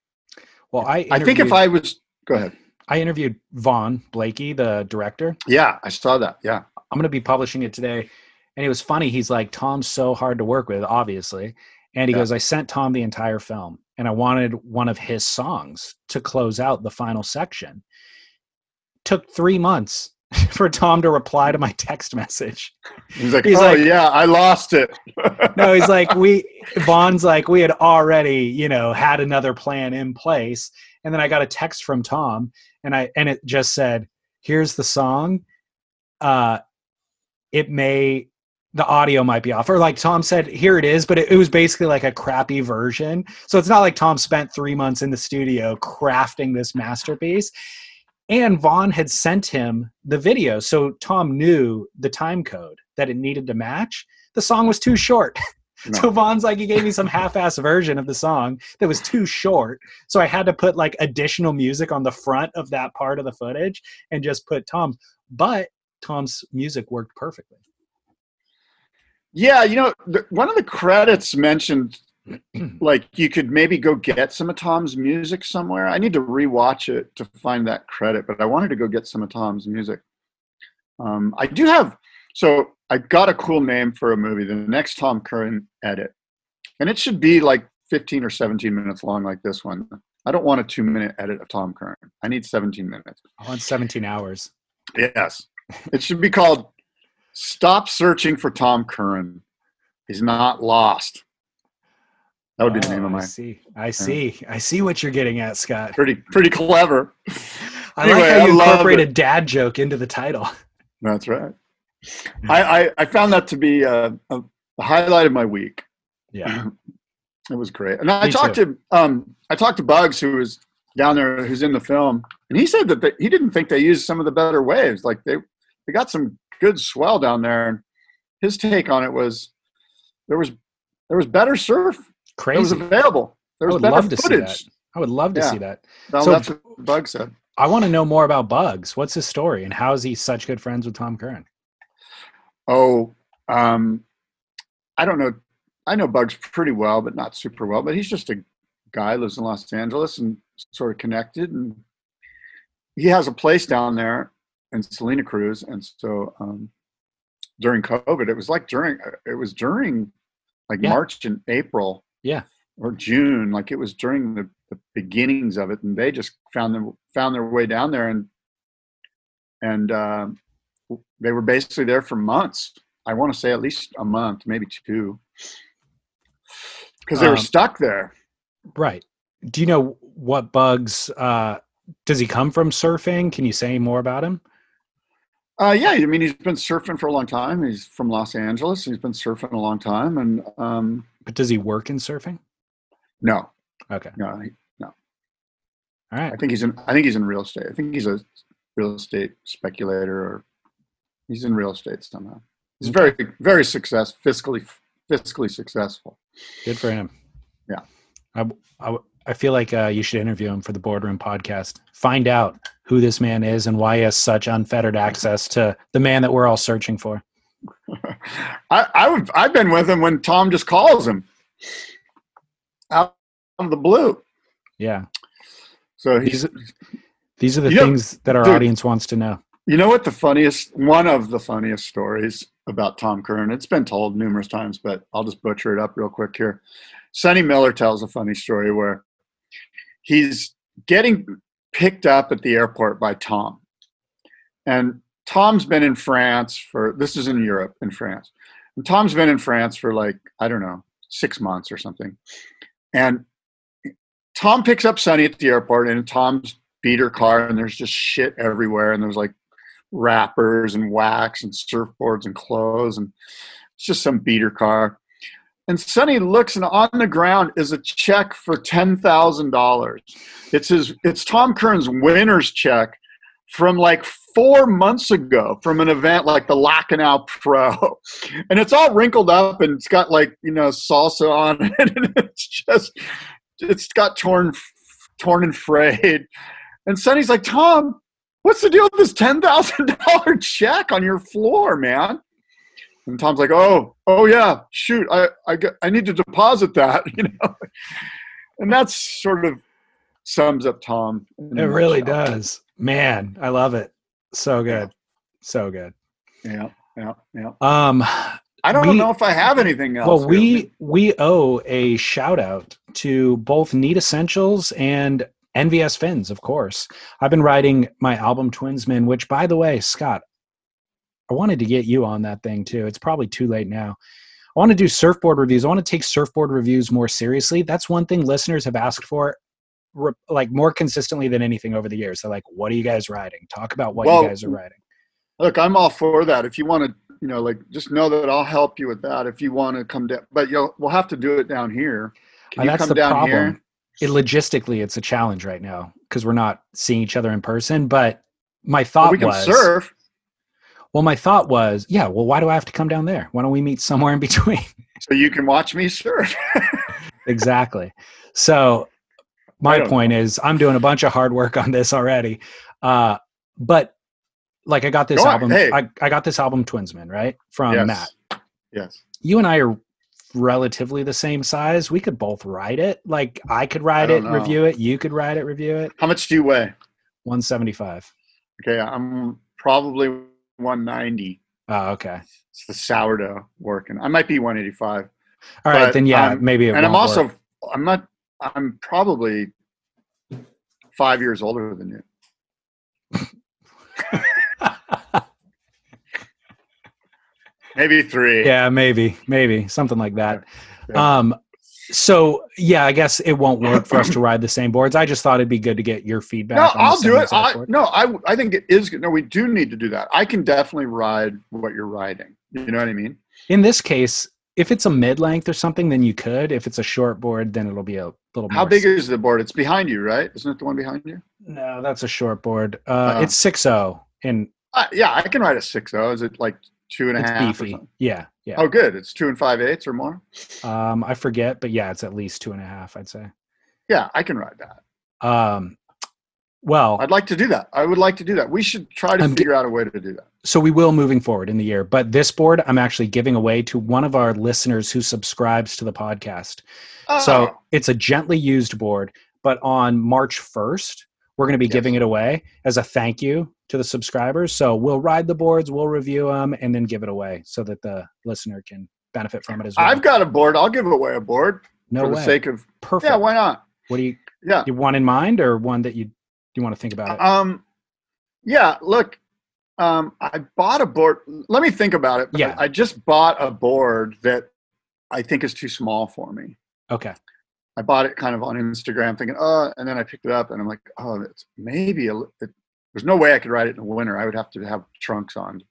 well, I I think if I was go ahead, I interviewed Vaughan Blakey, the director. Yeah, I saw that. Yeah, I'm going to be publishing it today, and it was funny. He's like, Tom's so hard to work with, obviously, and he yeah. goes, I sent Tom the entire film, and I wanted one of his songs to close out the final section. Took three months for Tom to reply to my text message. He's like, he's "Oh like, yeah, I lost it." no, he's like, "We." Vaughan's like, "We had already, you know, had another plan in place." And then I got a text from Tom, and I and it just said, "Here's the song. Uh, it may the audio might be off or like tom said here it is but it, it, was basically like a crappy version so it's not like tom spent three months in the studio crafting this masterpiece and vaughan had sent him the video so tom knew the time code that it needed to match. The song was too short. No. so vaughan's like he gave me some half-ass version of the song that was too short. So i had to put like additional music on the front of that part of the footage and just put tom's but tom's music worked perfectly. Yeah, you know, the, one of the credits mentioned like you could maybe go get some of Tom's music somewhere. I need to rewatch it to find that credit, but I wanted to go get some of Tom's music. Um, I do have, so I got a cool name for a movie, the next Tom Curren edit, and it should be like 15 or 17 minutes long, like this one. I don't want a two minute edit of Tom Curren. I need 17 minutes. I want 17 hours. Yes. it should be called Stop searching for Tom Curren. He's not lost. That would be the name of oh, my. I see. I see. I see what you're getting at, Scott. Pretty, pretty clever. I anyway, like how you incorporate a dad joke into the title. That's right. I, I, I found that to be a, a, a, highlight of my week. Yeah, it was great. And I Me talked too. to um I talked to Bugs, who was down there, who's in the film, and he said that they, he didn't think they used some of the better waves. Like they they got some good swell down there. And his take on it was there was there was better surf. Crazy. It was available. There was better footage. I would love to yeah. see that. No, so that's what Bug said. I want to know more about Bugs. What's his story and how is he such good friends with Tom Curren? Oh, um, I don't know. I know Bugs pretty well, but not super well. But he's just a guy lives in Los Angeles and sort of connected, and he has a place down there in Salina Cruz, and so um, during COVID, it was like during it was during like yeah. March and April, yeah, or June, like it was during the, the beginnings of it, and they just found them found their way down there, and and uh, they were basically there for months. I want to say at least a month, maybe two, because they were um, stuck there. Right. Do you know what bugs? Uh, does he come from surfing? Can you say more about him? Uh, yeah, I mean, he's been surfing for a long time. He's from Los Angeles. He's been surfing a long time, and um, but does he work in surfing? No. Okay. No, he, no. All right. I think he's in. I think he's in real estate. I think he's a real estate speculator, or he's in real estate somehow. He's very, very success, fiscally, fiscally successful. Good for him. Yeah. I, I, I feel like uh, you should interview him for the Boardroom podcast. Find out who this man is and why he has such unfettered access to the man that we're all searching for. I, I would, I've been with him when Tom just calls him out of the blue. Yeah. So he's, These, these are the You know, things that our dude. audience wants to know. you know what the funniest, one of the funniest stories about Tom Curren, it's been told numerous times, but I'll just butcher it up real quick here. Sonny Miller tells a funny story where he's getting picked up at the airport by Tom. And Tom's been in France for, this is in Europe, in France. And Tom's been in France for like, I don't know, six months or something. And Tom picks up Sonny at the airport and Tom's beater car and there's just shit everywhere. And there's like wrappers and wax and surfboards and clothes. And it's just some beater car. And Sonny looks and on the ground is a check for ten thousand dollars. It's his it's Tom Curren's winner's check from like four months ago from an event like the Lacanau Pro. And it's all wrinkled up and it's got like, you know, salsa on it. And it's just it's got torn torn and frayed. And Sonny's like, Tom, what's the deal with this ten thousand dollar check on your floor, man? And Tom's like, oh, oh yeah, shoot, I, I, got, I need to deposit that, you know. And that's sort of sums up Tom. It really does. Man, I love it. So good. So good. Yeah, yeah, yeah. Um I don't We- know if I have anything else. well we we owe a shout out to both Neat Essentials and NVS Fins, of course. I've been writing my album Twinsman, which by the way, Scott, I wanted to get you on that thing too. It's probably too late now. I want to do surfboard reviews. I want to take surfboard reviews more seriously. That's one thing listeners have asked for re- like more consistently than anything over the years. They're like, "What are you guys riding? Talk about what Well, you guys are riding." Look, I'm all for that. If you want to, you know, like just know that I'll help you with that. If you want to come down, but you'll we'll have to do it down here. Can Uh, you that's come the down problem. here? It, logistically, it's a challenge right now because we're not seeing each other in person. But my Well, thought we can was, surf. well, my thought was, yeah, well, why do I have to come down there? Why don't we meet somewhere in between? so you can watch me surf. exactly. So my point is, I'm doing a bunch of hard work on this already. Uh, but like, I got this Go album. hey. I, I got this album, Twinsman, right from yes. Matt. Yes. You and I are relatively the same size. We could both ride it. Like, I could ride it, know. review it. You could ride it, review it. How much do you weigh? 175. Okay, I'm probably 190. Oh, okay. It's the sourdough working. I might be 185. All right, then yeah, um, maybe. It and I'm also work. I'm not I'm probably five years older than you. Maybe three. yeah, maybe, maybe something like that. Yeah. Um, so yeah, I guess it won't work for us to ride the same boards. I just thought it'd be good to get your feedback. No, I'll do it. I, no, I I think it is. No, we do need to do that. I can definitely ride what you're riding. You know what I mean? In this case, if it's a mid length or something, then you could. If it's a short board, then it'll be a little. How more big s- is the board? It's behind you, right? Isn't it the one behind you? No, that's a short board. Uh, Oh. It's six zero, and Uh, yeah, I can ride a six zero. Is it like two and a it's half? beefy. Yeah, yeah. Oh, good. It's two and five eighths or more. Um, I forget, but yeah, it's at least two and a half. I'd say. Yeah, I can ride that. Um, well, I'd like to do that. I would like to do that. We should try to I'm figure out a way to do that. So we will moving forward in the year but this board i'm actually giving away to one of our listeners who subscribes to the podcast so Oh, it's a gently used board but on march 1st we're going to be Yes. giving it away as a thank you to the subscribers so we'll ride the boards we'll review them and then give it away so that the listener can benefit from it as well I've got a board. I'll give away a board no for way the sake of. perfect Yeah, why not? what do you Yeah. you want in mind or one that you do you want to think about it Um, yeah. Look, um, I bought a board. Let me think about it. Yeah. I just bought a board that I think is too small for me. okay I bought it kind of on Instagram, thinking, oh, and then I picked it up, and I'm like, oh, it's maybe a. It, there's no way I could ride it in the winter. I would have to have trunks on.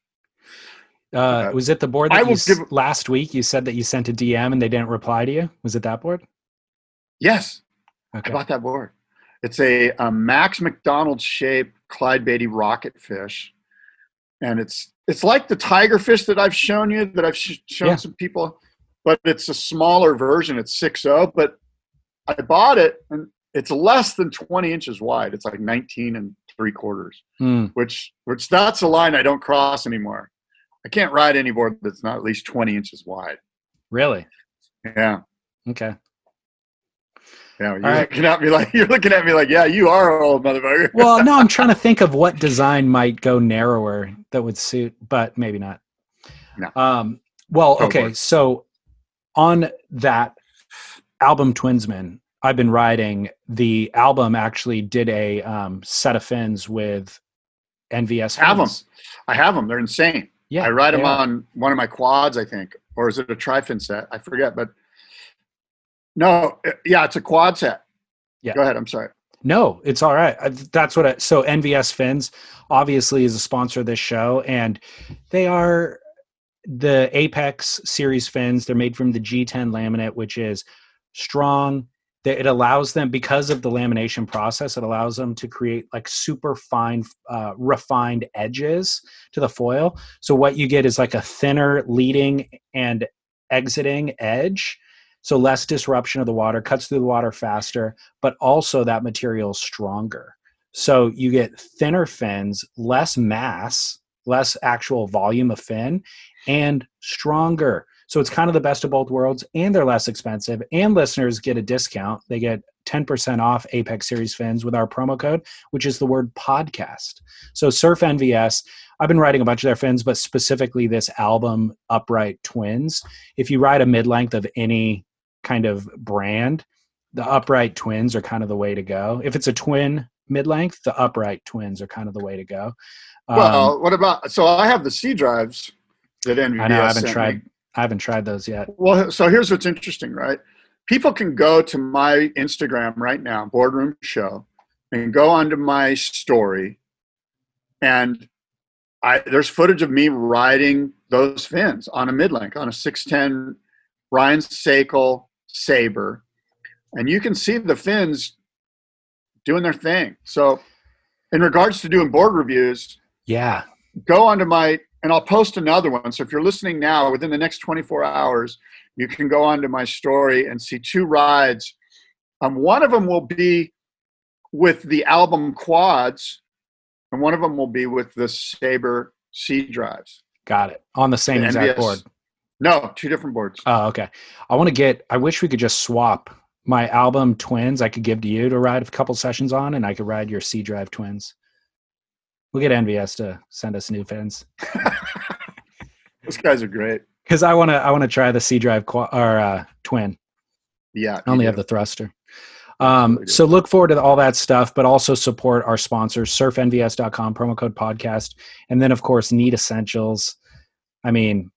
uh, Uh, was it the board I that you will s- give- last week you said that you sent a dm and they didn't reply to you was it that board Yes, okay I bought that board. It's a, a Max McDonald shaped Clyde Beatty rocket fish, and it's it's like the tiger fish that I've shown you that I've sh- shown Yeah. some people, but it's a smaller version. It's 6.0, but I bought it and it's less than 20 inches wide. It's like 19 and three quarters, Hmm. which which that's a line I don't cross anymore. I can't ride any board that's not at least 20 inches wide. Really? Yeah. Okay. Yeah. You're right. looking at me like you're looking at me like, yeah, you are old motherfucker. Well, no, I'm trying to think of what design might go narrower that would suit, but maybe not. No. Um, well, Go okay. So on that album Twinsman, I've been riding. The album actually did a um, set of fins with NVS. Fins. Have them. I have them. They're insane. Yeah, I ride them are. on one of my quads, I think, or is it a trifin set? I forget, but no, uh, yeah, it's a quad set. Yeah. Go ahead. I'm sorry. No, it's all right. That's what I, so NVS Fins obviously is a sponsor of this show and they are the Apex series fins. They're made from the G10 laminate, which is strong. It allows them because of the lamination process, it allows them to create like super fine, uh, refined edges to the foil. So what you get is like a thinner leading and exiting edge. So less disruption of the water, cuts through the water faster but also that material is stronger. So you get thinner fins, less mass, less actual volume of fin, and stronger. So it's kind of the best of both worlds, and they're less expensive. And listeners get a discount. They get 10% off Apex Series fins with our promo code, which is the word podcast. So Surf NVS, I've been writing a bunch of their fins, but specifically this album, Upright Twins. If you ride a mid length of any kind of brand, the upright twins are kind of the way to go. If it's a twin mid length, the upright twins are kind of the way to go. Um, well, what about? So I have the C drives that NVIDIA I know I haven't tried. me. I haven't tried those yet. Well, so here's what's interesting, right? People can go to my Instagram right now, Boardroom Show, and go onto my story, and I there's footage of me riding those fins on a mid length on a 610 Ryan Sakal Saber, and you can see the fins doing their thing. So, in regards to doing board reviews, Yeah, go onto my and I'll post another one. So if you're listening now, within the next 24 hours, you can go onto my story and see two rides. Um, one of them will be with the album quads, and one of them will be with the Saber C drives. got it. On the same The exact NVS. board. No, two different boards. Oh, okay. I want to get. I wish we could just swap my album twins. I could give to you to ride a couple sessions on, and I could ride your C drive twins. We'll get NVS to send us new fins Those guys are great. because I want to. I want to try the C drive qua- or uh, twin. Yeah, I only have the thruster. Um, so look forward to all that stuff, but also support our sponsors, surfnvs.com, promo code podcast. And then, of course, Need Essentials. I mean,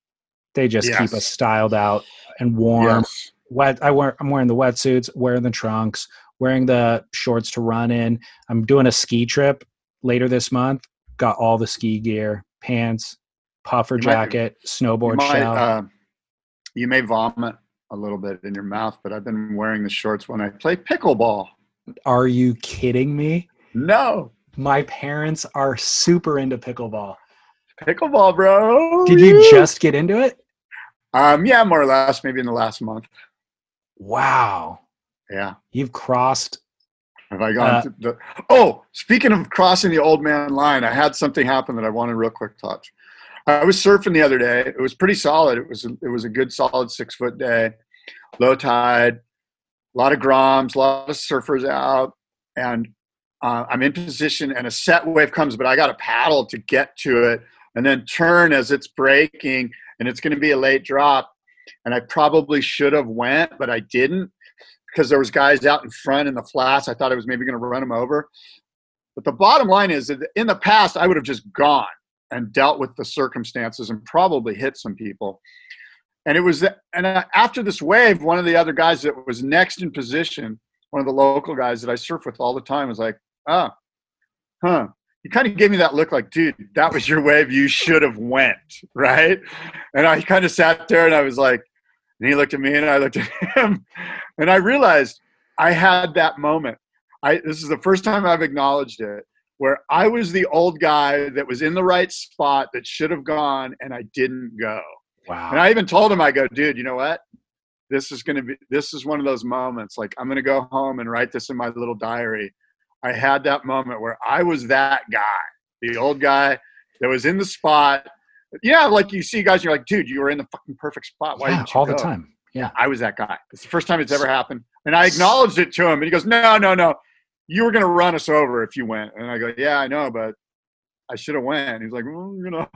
they just keep us styled out and warm. Yes. Wet. I wear, I'm wearing the wetsuits, wearing the trunks, wearing the shorts to run in. I'm doing a ski trip later this month. Got all the ski gear, pants, puffer You might- jacket, You snowboard might, shell. uh, you may vomit a little bit in your mouth, but I've been wearing the shorts when I play pickleball. Are you kidding me? No, My parents are super into pickleball. Pickleball, bro. Did you just get into it? Um, yeah, more or less, maybe in the last month. Wow. Yeah. You've crossed. Have I gone? Uh, to the, oh, speaking of crossing the old man line, I had something happen that I wanted real quick touch. I was surfing the other day. It was pretty solid. It was it was a good solid six foot day, low tide, a lot of groms, a lot of surfers out, and uh, I'm in position, and a set wave comes, but I got a paddle to get to it, and then turn as it's breaking, and it's going to be a late drop, and I probably should have went, but I didn't because there was guys out in front in the flats. I thought I was maybe going to run them over. But the bottom line is that in the past, I would have just gone and dealt with the circumstances and probably hit some people. And it was, and uh, after this wave, one of the other guys that was next in position, one of the local guys that I surf with all the time, was like, "Oh, huh." He kind of gave me that look, like, "Dude, that was your wave. You should have went, right?" And I kind of sat there and I was like, and he looked at me and I looked at him, and I realized I had that moment. I this is the first time I've acknowledged it, where I was the old guy that was in the right spot that should have gone, and I didn't go. Wow. And I even told him, I go, dude, you know what? This is gonna be this is one of those moments. Like I'm gonna go home and write this in my little diary. I had that moment where I was that guy, the old guy that was in the spot Yeah, like you see guys, you're like, dude, you were in the fucking perfect spot. Why yeah, didn't you all the time. Yeah. I was that guy. It's the first time it's ever happened. And I acknowledged it to him. And he goes, No, no, no. You were going to run us over if you went. And I go, Yeah, I know, but I should have went. He's like, Well, you know.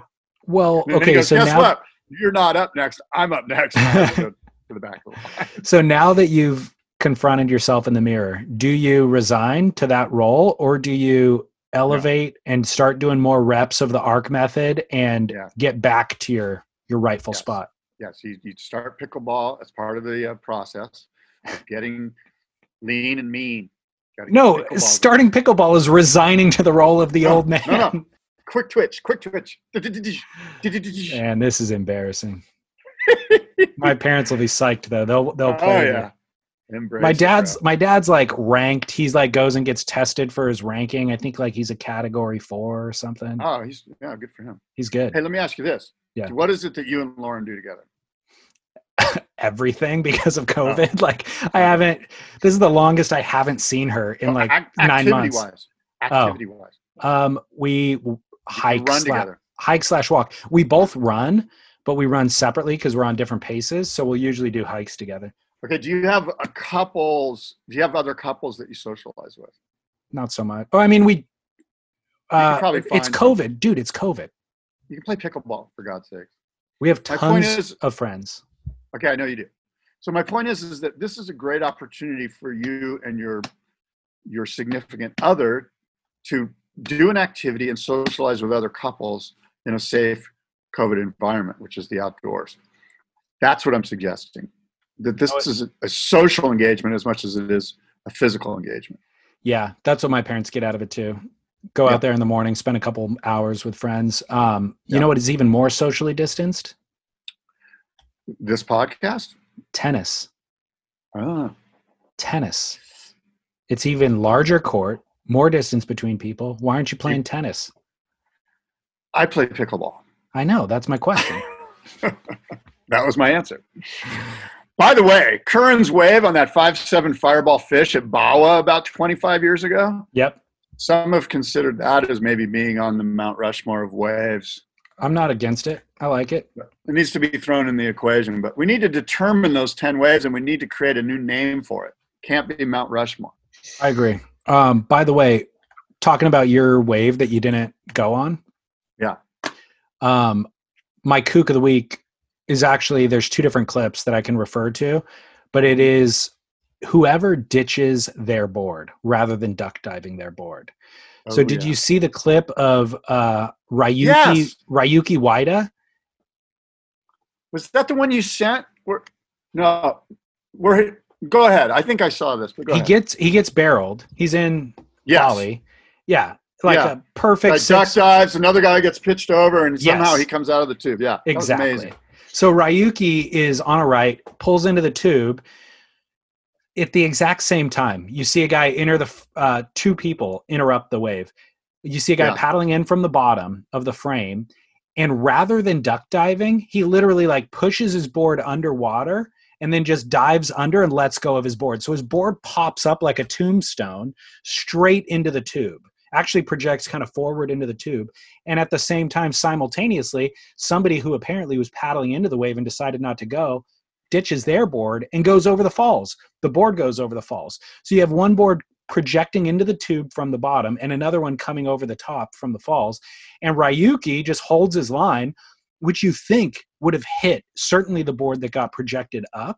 Well, And okay, goes, so Guess now what? You're not up next. I'm up next. To the back the so now that you've confronted yourself in the mirror, do you resign to that role or do you elevate and start doing more reps of the arc method and Yeah. get back to your your rightful Yes. spot? Yes, you, you start pickleball as part of the uh, process of getting lean and mean. No, pickleball starting pickleball is resigning to the role of the No, old man. no, no. quick twitch, quick twitch. And this is embarrassing. My parents will be psyched though. They'll they'll Oh play. yeah. Embrace My dad's my dad's like ranked. He's like goes and gets tested for his ranking. I think like he's a category four or something. Oh, he's yeah, good for him. He's good. Hey, let me ask you this. Yeah. What is it that you and Lauren do together? Everything because of Oh. COVID. Like I haven't. This is the longest I haven't seen her in like nine activity months. wise. Activity wise. Um, we hike run sla- together. hike slash walk. We both run, but we run separately because we're on different paces. So we'll usually do hikes together. Okay. Do you have a couples? Do you have other couples that you socialize with? Not so much. Oh, I mean we. Uh, probably it's COVID, dude. It's COVID. You can play pickleball for God's sake. We have tons is- of friends. Okay, I know you do. So my point is, is that this is a great opportunity for you and your your significant other to do an activity and socialize with other couples in a safe COVID environment, which is the outdoors. That's what I'm suggesting. That this is a, a social engagement as much as it is a physical engagement. Yeah, that's what my parents get out of it too. Go Yeah. out there in the morning, spend a couple hours with friends. Um, you Yeah. know what is even more socially distanced? This podcast. Tennis. Ah, Tennis. It's even larger court, more distance between people. Why aren't you playing tennis? I play pickleball. I know. That's my question. That was my answer. By the way, Curren's wave on that five seven fireball fish at Bawa about 25 years ago. yep. Some have considered that as maybe being on the Mount Rushmore of waves. I'm not against it. I like it. It needs to be thrown in the equation, but we need to determine those 10 waves and we need to create a new name for it. Can't be Mount Rushmore. I agree. Um, by the way, talking about your wave that you didn't go on. Yeah. Um, my kook of the week is actually there's two different clips that I can refer to, but it is whoever ditches their board rather than duck diving their board. so Oh, did yeah. you see the clip of uh Ryuki Yes. Ryuki Waida? Was that the one you sent? Where, no, we're, go ahead. I think I saw this, he ahead. gets he gets barreled. He's in yes. Bali. Yeah. Like Yeah. a perfect Like duck dives, another guy gets pitched over, and somehow Yes. he comes out of the tube. Yeah, Exactly. amazing. So Ryuki is on a right, pulls into the tube. At the exact same time, you see a guy enter the uh, two people interrupt the wave. You see a guy Yeah. paddling in from the bottom of the frame, and rather than duck diving, he literally like pushes his board underwater and then just dives under and lets go of his board. So his board pops up like a tombstone straight into the tube. Actually projects kind of forward into the tube, and at the same time, simultaneously, somebody who apparently was paddling into the wave and decided not to go ditches their board and goes over the falls. The board goes over the falls. So you have one board projecting into the tube from the bottom and another one coming over the top from the falls. And Ryuki just holds his line, which you think would have hit certainly the board that got projected up.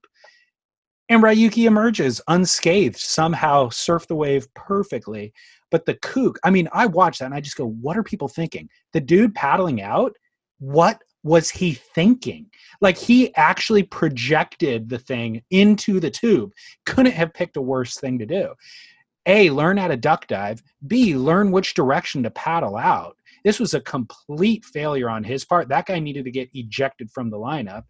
And Ryuki emerges unscathed, somehow surfed the wave perfectly. But the kook, I mean, I watch that and I just go, what are people thinking? The dude paddling out, what was he thinking? Like he actually projected the thing into the tube. Couldn't have picked a worse thing to do. A, learn how to duck dive. B, learn which direction to paddle out. This was a complete failure on his part. That guy needed to get ejected from the lineup.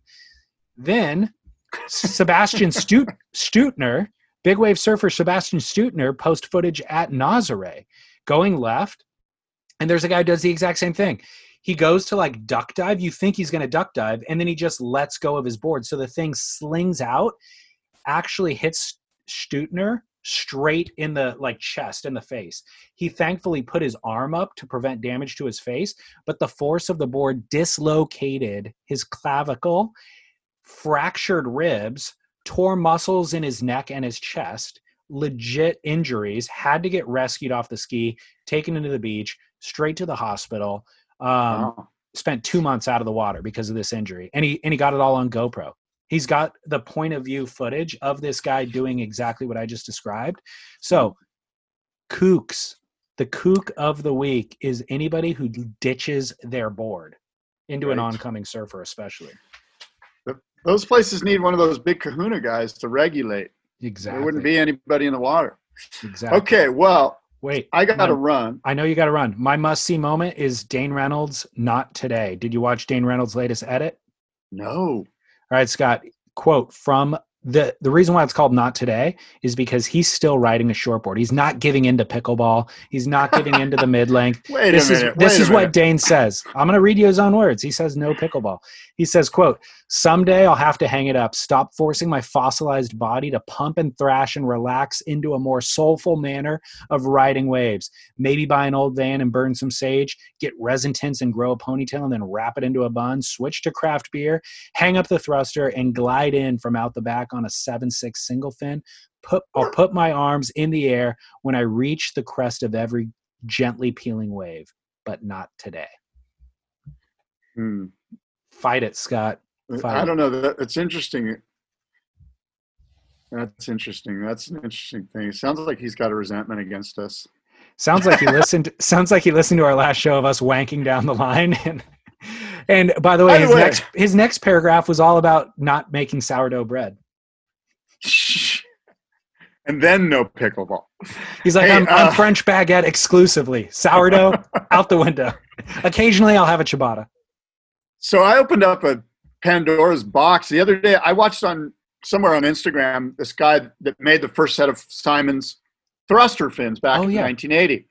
Then Sebastian Stut- Steudtner, big wave surfer Sebastian Steudtner, post footage at Nazare, going left. And there's a guy who does the exact same thing. He goes to like duck dive. You think he's going to duck dive, and then he just lets go of his board. So the thing slings out, actually hits Steudtner straight in the like chest and the face. He thankfully put his arm up to prevent damage to his face, but the force of the board dislocated his clavicle, fractured ribs, tore muscles in his neck and his chest, legit injuries, had to get rescued off the ski, taken into the beach, straight to the hospital. Um, Wow. spent two months out of the water because of this injury, and he and he got it all on GoPro. He's got the point of view footage of this guy doing exactly what I just described. So, kooks, the kook of the week is anybody who ditches their board into an oncoming surfer, especially. Those places need one of those big kahuna guys to regulate. Exactly. There wouldn't be anybody in the water. exactly. Okay, well, Wait, I got to run. I know you got to run. My must see moment is Dane Reynolds. Not today. Did you watch Dane Reynolds' latest edit? No. All right, Scott. Quote from the the reason why it's called not today is because he's still riding a shortboard. He's not giving into pickleball. He's not giving into the mid length. Wait This a is minute. this wait a is what. Dane says. I'm going to read you his own words. He says no pickleball. He says, "quote Someday I'll have to hang it up. Stop forcing my fossilized body to pump and thrash and relax into a more soulful manner of riding waves. Maybe buy an old van and burn some sage. Get resin tints and grow a ponytail and then wrap it into a bun. Switch to craft beer. Hang up the thruster and glide in from out the back on a seven six single fin. Put I'll put my arms in the air when I reach the crest of every gently peeling wave, but not today. Hmm. Fight it, Scott. Fine. I don't know. That it's interesting. That's interesting. That's an interesting thing. It sounds like he's got a resentment against us. Sounds like he listened. sounds like he listened to our last show of us wanking down the line. And and by the way, By his way- next his next paragraph was all about not making sourdough bread. and then no pickleball. He's like, Hey, I'm, uh, I'm French baguette exclusively. Sourdough out the window. Occasionally, I'll have a ciabatta. So I opened up a Pandora's box the other day. I watched on somewhere on Instagram this guy that made the first set of Simon's thruster fins back Oh, in yeah. 1980. It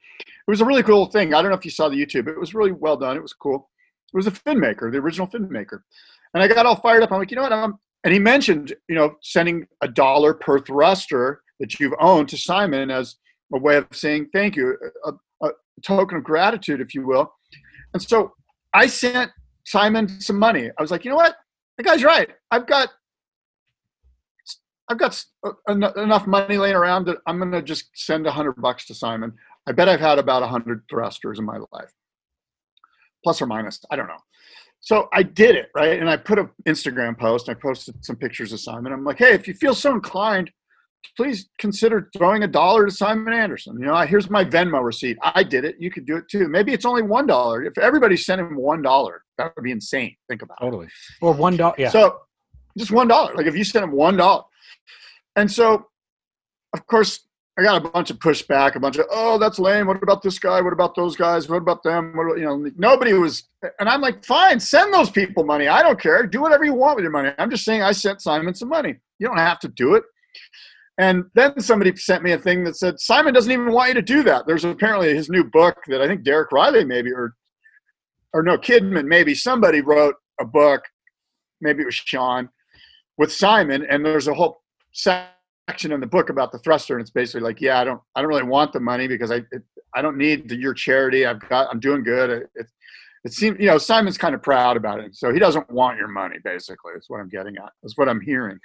was a really cool thing. I don't know if you saw the YouTube. It was really well done. It was cool. It was a fin maker, the original fin maker. And I got all fired up. I'm like, you know what? I'm, and he mentioned, you know, sending a dollar per thruster that you've owned to Simon as a way of saying thank you, a, a token of gratitude, if you will. And so I sent Simon some money. I was like, you know what? The guy's right. I've got I've got uh, en- enough money laying around that I'm going to just send a hundred bucks to Simon. I bet I've had about a hundred thrusters in my life, plus or minus. I don't know. So I did it right, and I put an Instagram post. I posted some pictures of Simon. I'm like, hey, if you feel so inclined, please consider throwing a dollar to Simon Anderson. You know, here's my Venmo receipt. I did it. You could do it too. Maybe it's only one dollar. If everybody sent him one dollar, that would be insane. Think about it. Totally. Or one dollar. Yeah. So just one dollar. Like if you sent him one dollar. And so of course I got a bunch of pushback, a bunch of, oh, that's lame. What about this guy? What about those guys? What about them? What about, you know, nobody was, and I'm like, fine, send those people money. I don't care. Do whatever you want with your money. I'm just saying I sent Simon some money. You don't have to do it. And then somebody sent me a thing that said, Simon doesn't even want you to do that. There's apparently his new book that I think Derek Rielly maybe, or, or no, Kidman, maybe somebody wrote a book, maybe it was Sean, with Simon, and there's a whole section in the book about the thruster, and it's basically like, yeah, I don't, I don't really want the money because I, it, I don't need the, your charity. I've got, I'm doing good. It, it, it seems, you know, Simon's kind of proud about it, so he doesn't want your money. Basically, is what I'm getting at. That's what I'm hearing.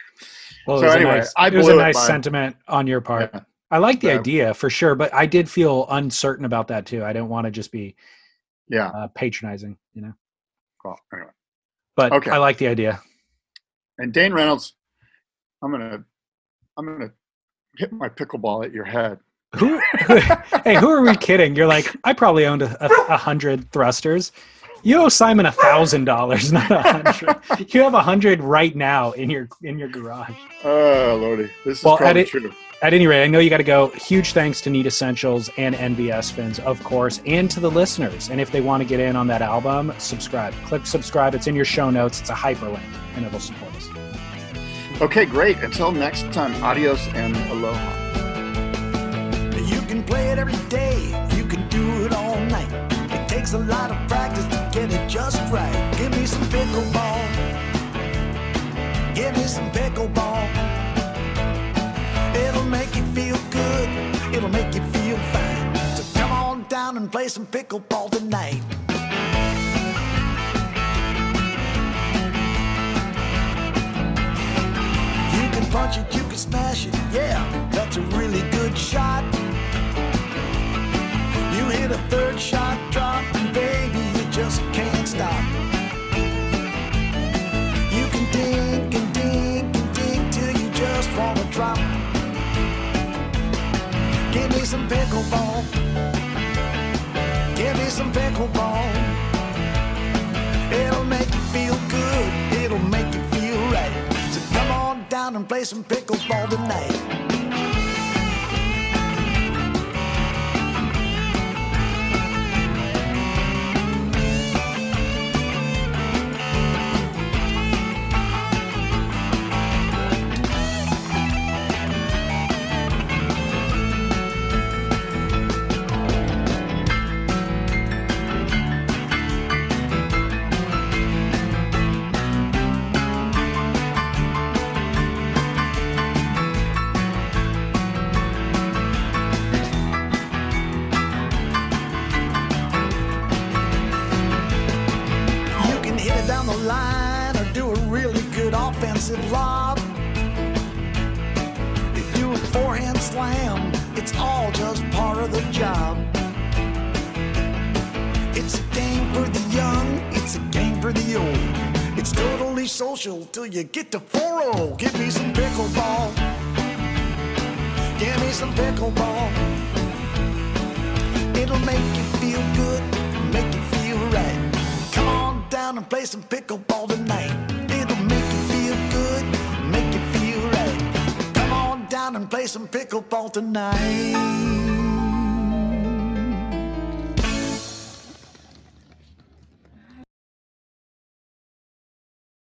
Well, So it was anyway, a nice, I it was a nice by- sentiment on your part. Yeah. I like the Yeah. idea for sure, but I did feel uncertain about that too. I didn't want to just be Yeah. uh, patronizing, you know. Well, anyway, But Okay. I like the idea. and Dane Reynolds, I'm gonna, I'm gonna hit my pickleball at your head. Who? hey, who are we kidding? You're like, I probably owned a, a, a hundred thrusters. You owe Simon a thousand dollars, not a hundred. you have a hundred right now in your in your garage. Oh lordy, this is Well, probably at it- true. At any rate, I know you got to go. Huge thanks to Need Essentials and NVS Fins, of course, and to the listeners. And if they want to get in on that album, subscribe. Click subscribe. It's in your show notes. It's a hyperlink, and it'll support us. Okay, great. Until next time, adios and aloha. right. Give me some pickleball. Give me some pickleball. It'll make you feel good. It'll make you feel fine. So come on down and play some pickleball tonight. You can punch it, you can smash it. Yeah, that's a really good shot. You hit a third shot, drop. Some pickleball. Give me some pickleball. It'll make you feel good. It'll make you feel right. So come on down and play some pickleball tonight. Till you get to 4 Give me some pickleball. Give me some pickleball. It'll make you feel good, make you feel right. Come on down and play some pickleball tonight. It'll make you feel good, make you feel right. Come on down and play some pickleball tonight.